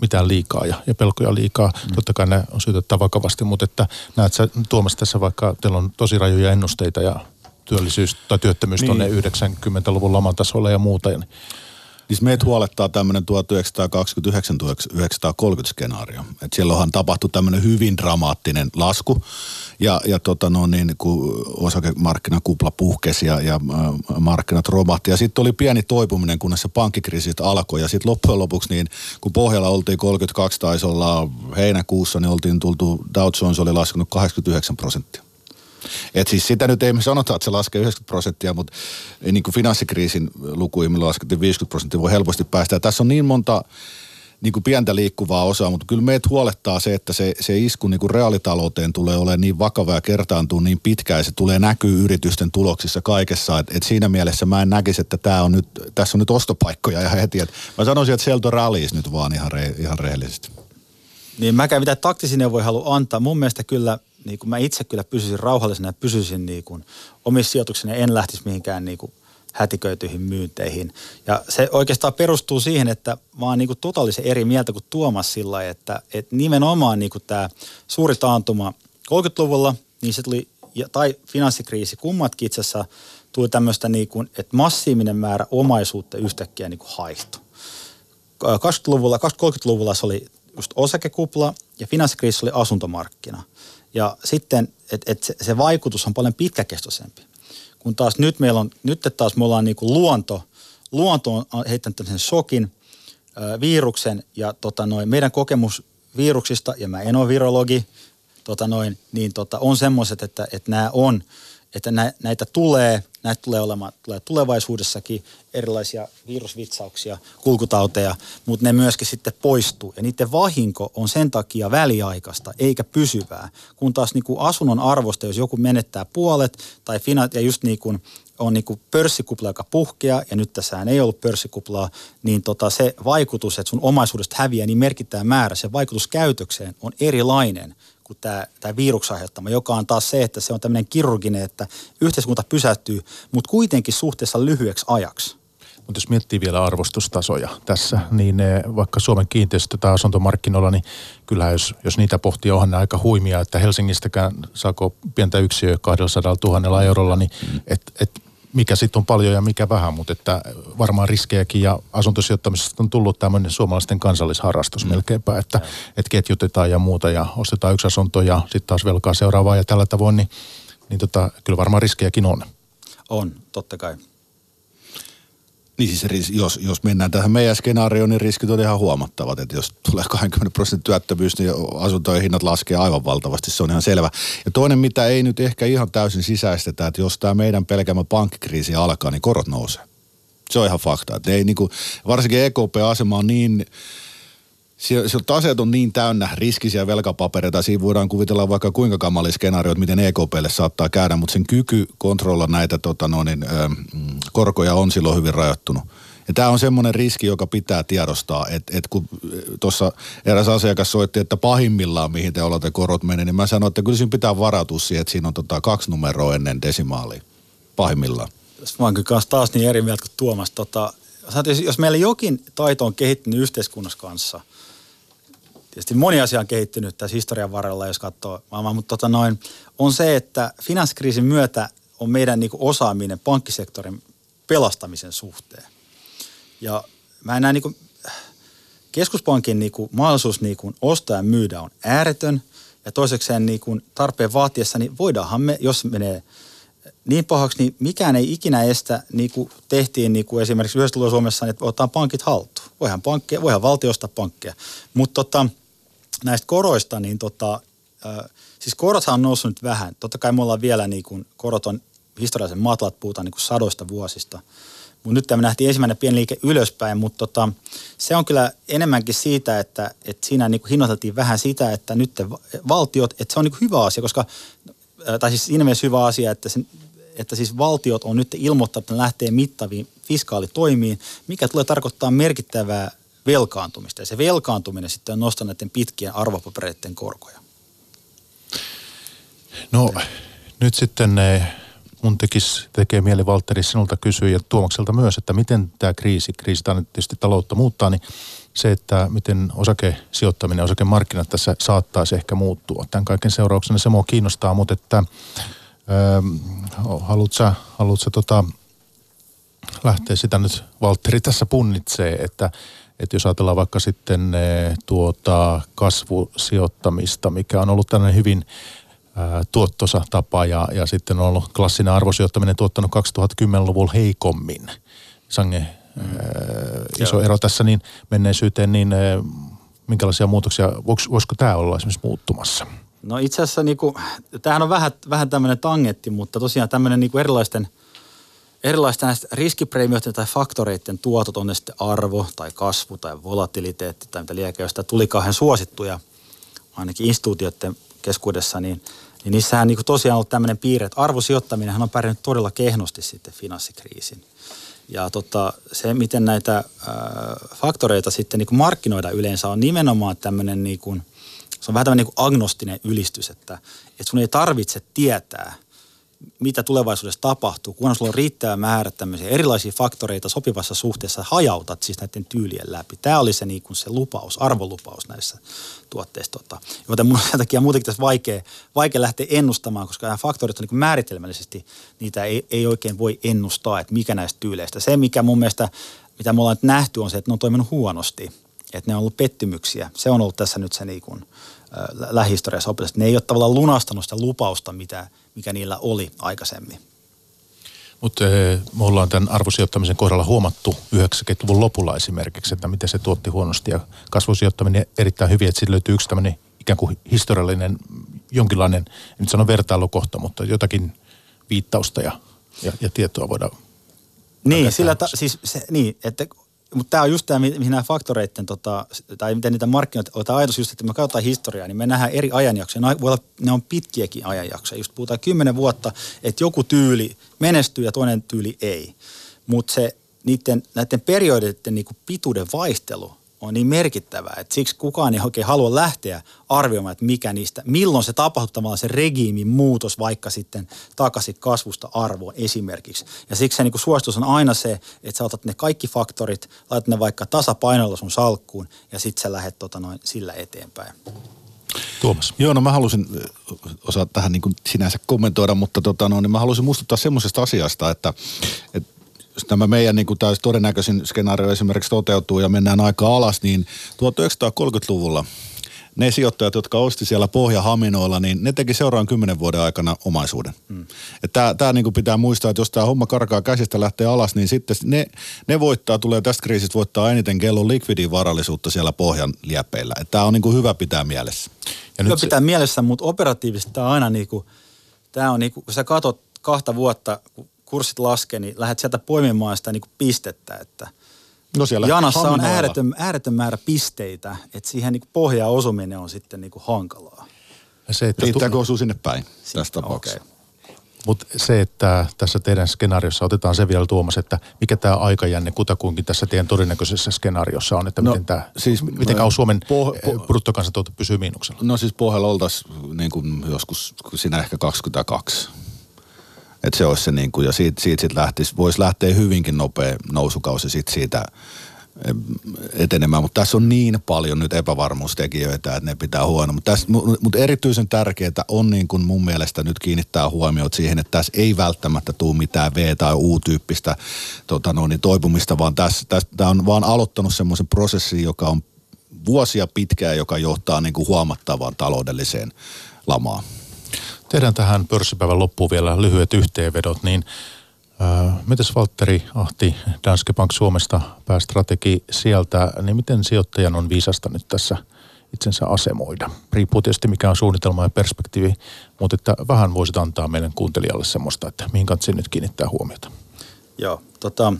mitään liikaa ja, ja pelkoja liikaa. Mm. Totta kai ne on syytä ottaa vakavasti, mutta että näet sä Tuomas tässä vaikka teillä on tosi rajoja ennusteita ja työllisyys tai työttömyys niin. tuonne 90-luvun laman tasolle ja muuta. Niin niin meitä huolettaa tämmöinen 1929-1930 skenaario. Että silloinhan tapahtui tämmöinen hyvin dramaattinen lasku ja, ja tota no niin, kun osakemarkkinakupla puhkesi ja, ja markkinat romahti. Ja sitten oli pieni toipuminen, kunnes se pankkikriisi alkoi. Ja sitten loppujen lopuksi, niin kun pohjalla oltiin 32 taisi olla heinäkuussa, niin oltiin tultu, Dow Jones oli laskenut 89 prosenttia. Et siis sitä nyt ei me sanota, että se laskee 90 prosenttia, mutta niin kuin finanssikriisin lukuihin, millä laskettiin 50 prosenttia, voi helposti päästä. Ja tässä on niin monta niin kuin pientä liikkuvaa osaa, mutta kyllä meitä huolettaa se, että se, se isku niin kuin reaalitalouteen tulee olemaan niin vakava ja kertaantuu niin pitkään ja se tulee näkyy yritysten tuloksissa kaikessa. Et, et siinä mielessä mä en näkisi, että tää on nyt, tässä on nyt ostopaikkoja ja heti. Et mä sanoisin, että sieltä on ralliis nyt vaan ihan, re, ihan rehellisesti. Niin mäkään mitä taktisia voi halua antaa. Mun mielestä kyllä niin kuin mä itse kyllä pysyisin rauhallisena ja pysyisin niin kuin omissa sijoituksissa en lähtisi mihinkään niin kuin hätiköityihin myynteihin. Ja se oikeastaan perustuu siihen, että mä oon niin totaalisen eri mieltä kuin Tuomas sillä että, että nimenomaan niin tämä suuri taantuma 30-luvulla, niin se tuli, tai finanssikriisi, kummatkin itse asiassa tuli tämmöistä niin kuin, että massiivinen määrä omaisuutta yhtäkkiä niin kuin haihtui. 20-luvulla, 20-30-luvulla se oli just osakekupla ja finanssikriisi oli asuntomarkkina – ja sitten, että et se, se vaikutus on paljon pitkäkestoisempi. Kun taas nyt meillä on, nyt taas me ollaan niin kuin luonto, luonto on heittänyt tämmöisen shokin, ö, viruksen ja tota noin, meidän kokemus viruksista, ja mä en ole virologi, tota noin, niin tota, on semmoiset, että, että nämä on, että nä, näitä tulee, näitä tulee olemaan tulee tulevaisuudessakin erilaisia virusvitsauksia, kulkutauteja, mutta ne myöskin sitten poistuu. Ja niiden vahinko on sen takia väliaikaista eikä pysyvää. Kun taas niin kuin asunnon arvosta, jos joku menettää puolet tai fina, ja just niin kuin on niin kuin pörssikupla, joka puhkea, ja nyt tässä ei ollut pörssikuplaa, niin tota se vaikutus, että sun omaisuudesta häviää niin merkittävä määrä, se vaikutus käytökseen on erilainen kuin tämä, tämä viruksen aiheuttama, joka on taas se, että se on tämmöinen kirurginen, että yhteiskunta pysähtyy, mutta kuitenkin suhteessa lyhyeksi ajaksi. Mutta jos miettii vielä arvostustasoja tässä, niin vaikka Suomen kiinteistö- tai asuntomarkkinoilla, niin kyllähän jos, jos niitä pohtii, onhan ne aika huimia, että Helsingistäkään saako pientä yksiöä 200 000 eurolla, niin et, et mikä sitten on paljon ja mikä vähän, mutta että varmaan riskejäkin ja asuntosijoittamisesta on tullut tämmöinen suomalaisten kansallisharrastus mm. melkeinpä, että, että ketjutetaan ja muuta ja ostetaan yksi asunto ja sitten taas velkaa seuraavaa ja tällä tavoin, niin, niin tota, kyllä varmaan riskejäkin on. On, totta kai. Niin siis jos, jos mennään tähän meidän skenaarioon, niin riskit on ihan huomattavat. Että jos tulee 20 prosentin työttömyys, niin asuntojen hinnat laskee aivan valtavasti. Se on ihan selvä. Ja toinen, mitä ei nyt ehkä ihan täysin sisäistetä, että jos tämä meidän pelkämä pankkikriisi alkaa, niin korot nousee. Se on ihan fakta. Että ei niinku, varsinkin EKP-asema on niin siellä taseet on niin täynnä riskisiä velkapapereita, siinä voidaan kuvitella vaikka kuinka kamali skenaario, että miten EKPlle saattaa käydä, mutta sen kyky kontrolloida näitä tota, no niin, ö, korkoja on silloin hyvin rajoittunut. Ja tämä on semmoinen riski, joka pitää tiedostaa, että, että kun tuossa eräs asiakas soitti, että pahimmillaan mihin te olette korot menee, niin mä sanoin, että kyllä siinä pitää varautua siihen, että siinä on tota kaksi numeroa ennen desimaalia. Pahimmillaan. Mä oon kyllä taas niin eri mieltä kuin Tuomas. Tota, jos meillä jokin taito on kehittynyt yhteiskunnassa kanssa – tietysti moni asia on kehittynyt tässä historian varrella, jos katsoo maailmaa, mutta tota noin, on se, että finanssikriisin myötä on meidän niin osaaminen pankkisektorin pelastamisen suhteen. Ja mä en näe niin kuin, keskuspankin niin kuin, mahdollisuus niin kuin, ostaa ja myydä on ääretön. Ja toisekseen niin kuin, tarpeen vaatiessa, niin voidaanhan me, jos menee niin pahaksi, niin mikään ei ikinä estä, niin kuin tehtiin niin kuin esimerkiksi yhdessä Suomessa, niin että ottaa pankit haltuun. Voihan, pankkeja, voihan valtio ostaa pankkeja. Mutta tota, näistä koroista, niin tota, äh, siis korothan on noussut nyt vähän. Totta kai me ollaan vielä niin kuin, korot on historiallisen matalat, puhutaan niin kuin sadoista vuosista. Mutta nyt tämä nähtiin ensimmäinen pieni liike ylöspäin, mutta tota, se on kyllä enemmänkin siitä, että, että siinä niin kuin hinnoiteltiin vähän sitä, että nyt valtiot, että se on niin kuin hyvä asia, koska, tai siis siinä mielessä hyvä asia, että, sen, että siis valtiot on nyt ilmoittanut, että lähtee mittaviin fiskaalitoimiin, mikä tulee tarkoittaa merkittävää velkaantumista. Ja se velkaantuminen sitten on nostanut näiden pitkien arvopapereiden korkoja. No nyt sitten mun tekisi, tekee mieli Valtteri sinulta kysyä ja Tuomakselta myös, että miten tämä kriisi, kriisi tämä tietysti taloutta muuttaa, niin se, että miten osakesijoittaminen, osakemarkkinat tässä saattaisi ehkä muuttua. Tämän kaiken seurauksena se mua kiinnostaa, mutta että ähm, haluatko sä, haluat tota, lähteä sitä nyt Valtteri tässä punnitsee, että että jos ajatellaan vaikka sitten eh, tuota kasvusijoittamista, mikä on ollut tällainen hyvin tuottosa tapa ja, ja sitten on ollut klassinen arvosijoittaminen tuottanut 2010-luvulla heikommin. Sange mm. iso Joo. ero tässä niin menneisyyteen, niin minkälaisia muutoksia, voisiko tämä olla esimerkiksi muuttumassa? No itse asiassa niin kuin, tämähän on vähän, vähän tämmöinen tangetti, mutta tosiaan tämmöinen niin kuin erilaisten – erilaisten näistä riskipreemioiden tai faktoreiden tuotot, on ne sitten arvo tai kasvu tai volatiliteetti tai mitä liekää, josta tuli kauhean suosittuja ainakin instituutioiden keskuudessa, niin, niin niissähän niin tosiaan on ollut tämmöinen piirre, että arvosijoittaminen on pärjännyt todella kehnosti sitten finanssikriisin. Ja tota, se, miten näitä äh, faktoreita sitten niin markkinoida yleensä on nimenomaan tämmöinen, niin kuin, se on vähän tämmöinen niin agnostinen ylistys, että, että sun ei tarvitse tietää – mitä tulevaisuudessa tapahtuu, kun sulla on riittävä määrä tämmöisiä erilaisia faktoreita sopivassa suhteessa, hajautat siis näiden tyylien läpi. Tämä oli se, niin kuin se lupaus, arvolupaus näissä tuotteissa. Tota. Joten mun sen *laughs* takia muutenkin tässä vaikea, vaikea lähteä ennustamaan, koska nämä faktorit on niin määritelmällisesti, niitä ei, ei oikein voi ennustaa, että mikä näistä tyyleistä. Se, mikä mun mielestä, mitä me ollaan nyt nähty, on se, että ne on toiminut huonosti. Että ne on ollut pettymyksiä. Se on ollut tässä nyt se niin kuin, lähihistoriassa opettajat. Ne ei ole tavallaan lunastanut sitä lupausta, mitä, mikä niillä oli aikaisemmin. Mutta me ollaan tämän arvosijoittamisen kohdalla huomattu 90-luvun lopulla esimerkiksi, että miten se tuotti huonosti ja kasvusijoittaminen erittäin hyvin, että siitä löytyy yksi tämmöinen ikään kuin historiallinen jonkinlainen, en nyt sano vertailukohta, mutta jotakin viittausta ja, ja, ja tietoa voidaan niin, sillä ta, siis se, niin, että mutta tämä on just tämä, mihin nämä faktoreiden, tota, tai miten niitä markkinoita, tämä ajatus just, että me katsotaan historiaa, niin me nähdään eri ajanjaksoja. Ne, voi olla, ne on pitkiäkin ajanjaksoja. Just puhutaan kymmenen vuotta, että joku tyyli menestyy ja toinen tyyli ei. Mutta se niiden, näiden periodeiden niin pituuden vaihtelu on niin merkittävää, että siksi kukaan ei oikein halua lähteä arvioimaan, että mikä niistä, milloin se tapahtuu tavallaan se regiimin muutos vaikka sitten takaisin kasvusta arvoon esimerkiksi. Ja siksi se niin kuin suositus on aina se, että sä otat ne kaikki faktorit, laitat ne vaikka tasapainolla sun salkkuun ja sitten sä lähdet tota noin sillä eteenpäin. Tuomas. Joo, no mä halusin osaa tähän niin kuin sinänsä kommentoida, mutta tota, no, niin mä halusin muistuttaa semmoisesta asiasta, että, että tämä meidän niin kuin täys todennäköisin skenaario esimerkiksi toteutuu ja mennään aika alas, niin 1930-luvulla ne sijoittajat, jotka osti siellä Pohja-Haminoilla, niin ne teki seuraavan kymmenen vuoden aikana omaisuuden. Mm. Tämä, tämä niin pitää muistaa, että jos tämä homma karkaa käsistä lähtee alas, niin sitten ne, ne voittaa, tulee tästä kriisistä voittaa eniten kellon likvidin varallisuutta siellä Pohjan liepeillä. Tämä on niin kuin hyvä pitää mielessä. Ja hyvä nyt pitää se... mielessä, mutta operatiivisesti tämä on aina niin kuin, tämä on niin kuin, kun sä katsot kahta vuotta, kun kurssit laskee, niin lähdet sieltä poimimaan sitä niin kuin pistettä, että – No siellä Janassa on ääretön, ääretön määrä pisteitä, että siihen niin pohjaan osuminen on sitten niin hankalaa. Se, että Riittääkö tu- osuu sinne päin tässä tapauksessa? Okay. Mutta se, että tässä teidän skenaariossa otetaan se vielä Tuomas, että mikä tämä aikajänne kutakuinkin tässä teidän todennäköisessä skenaariossa on, että no, miten, tämä, siis, miten kauan Suomen poh- po- bruttokansantuote pysyy miinuksella? No siis pohjalla oltaisiin niin kuin joskus siinä ehkä 22 että se olisi se niin kuin, ja siitä, siitä sit lähtisi, voisi lähteä hyvinkin nopea nousukausi sit siitä etenemään, mutta tässä on niin paljon nyt epävarmuustekijöitä, että ne pitää huono. Mutta, mutta erityisen tärkeää on niin kuin mun mielestä nyt kiinnittää huomiota siihen, että tässä ei välttämättä tule mitään V- tai U-tyyppistä tota no, niin toipumista, vaan tässä, tässä, tämä on vaan aloittanut semmoisen prosessin, joka on vuosia pitkään, joka johtaa niin kuin huomattavaan taloudelliseen lamaan. Tehdään tähän pörssipäivän loppuun vielä lyhyet yhteenvedot, niin äh, mitäs Valtteri Ahti Danske Bank Suomesta päästrategi sieltä, niin miten sijoittajan on viisasta nyt tässä itsensä asemoida? Riippuu tietysti mikä on suunnitelma ja perspektiivi, mutta että vähän voisit antaa meidän kuuntelijalle semmoista, että mihin kanssa nyt kiinnittää huomiota. Joo, tota,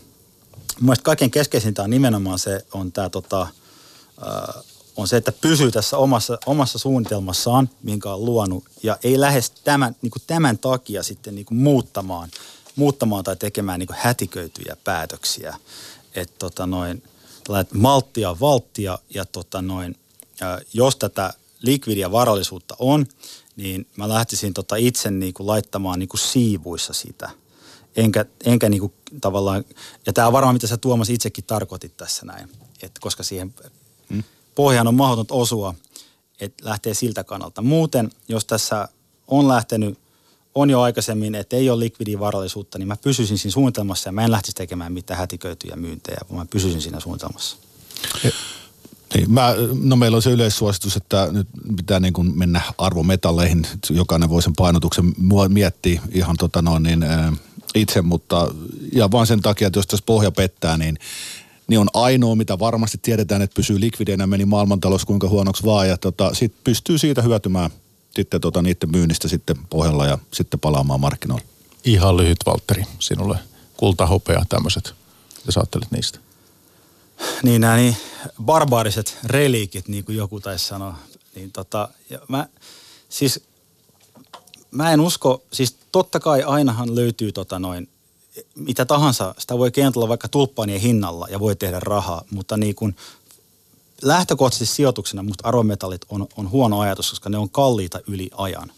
mielestäni kaiken keskeisintä on nimenomaan se, on tämä tota, äh, on se, että pysyy tässä omassa, omassa suunnitelmassaan, minkä on luonut, ja ei lähes tämän, niin kuin tämän takia sitten niin kuin muuttamaan, muuttamaan tai tekemään niin kuin hätiköityjä päätöksiä. Että tota noin, malttia valttia, ja tota noin, jos tätä likvidia varallisuutta on, niin mä lähtisin tota itse niin kuin laittamaan niin kuin siivuissa sitä. Enkä, enkä niin kuin tavallaan, ja tämä on varmaan mitä sä Tuomas itsekin tarkoitit tässä näin, että koska siihen pohjaan on mahdotonta osua, että lähtee siltä kannalta. Muuten, jos tässä on lähtenyt, on jo aikaisemmin, että ei ole likvidivarallisuutta, niin mä pysyisin siinä suunnitelmassa ja mä en lähtisi tekemään mitään hätiköityjä myyntejä, vaan mä pysyisin siinä suunnitelmassa. Niin, mä, no meillä on se yleissuositus, että nyt pitää niin kuin mennä arvometalleihin. Jokainen voi sen painotuksen miettiä ihan tota noin, niin, itse, mutta ja vaan sen takia, että jos tässä pohja pettää, niin niin on ainoa, mitä varmasti tiedetään, että pysyy likvideinä, meni maailmantalous kuinka huonoksi vaan, ja tota, sit pystyy siitä hyötymään sitten tota, niiden myynnistä sitten pohjalla ja sitten palaamaan markkinoille. Ihan lyhyt, Valtteri, sinulle kulta, hopea, tämmöiset. Mitä sä ajattelet niistä? Niin nämä niin barbaariset reliikit, niin kuin joku taisi sanoa. Niin tota, ja mä, siis mä en usko, siis totta kai ainahan löytyy tota noin mitä tahansa, sitä voi kentellä vaikka tulppaanien hinnalla ja voi tehdä rahaa, mutta niin kuin lähtökohtaisesti sijoituksena musta arvometallit on, on huono ajatus, koska ne on kalliita yli ajan.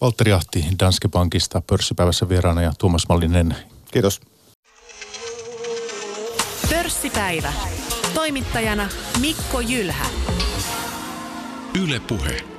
Valtteri Ahti Danske Bankista pörssipäivässä vieraana ja Tuomas Mallinen. Kiitos. Pörssipäivä. Toimittajana Mikko Jylhä. Yle Puhe.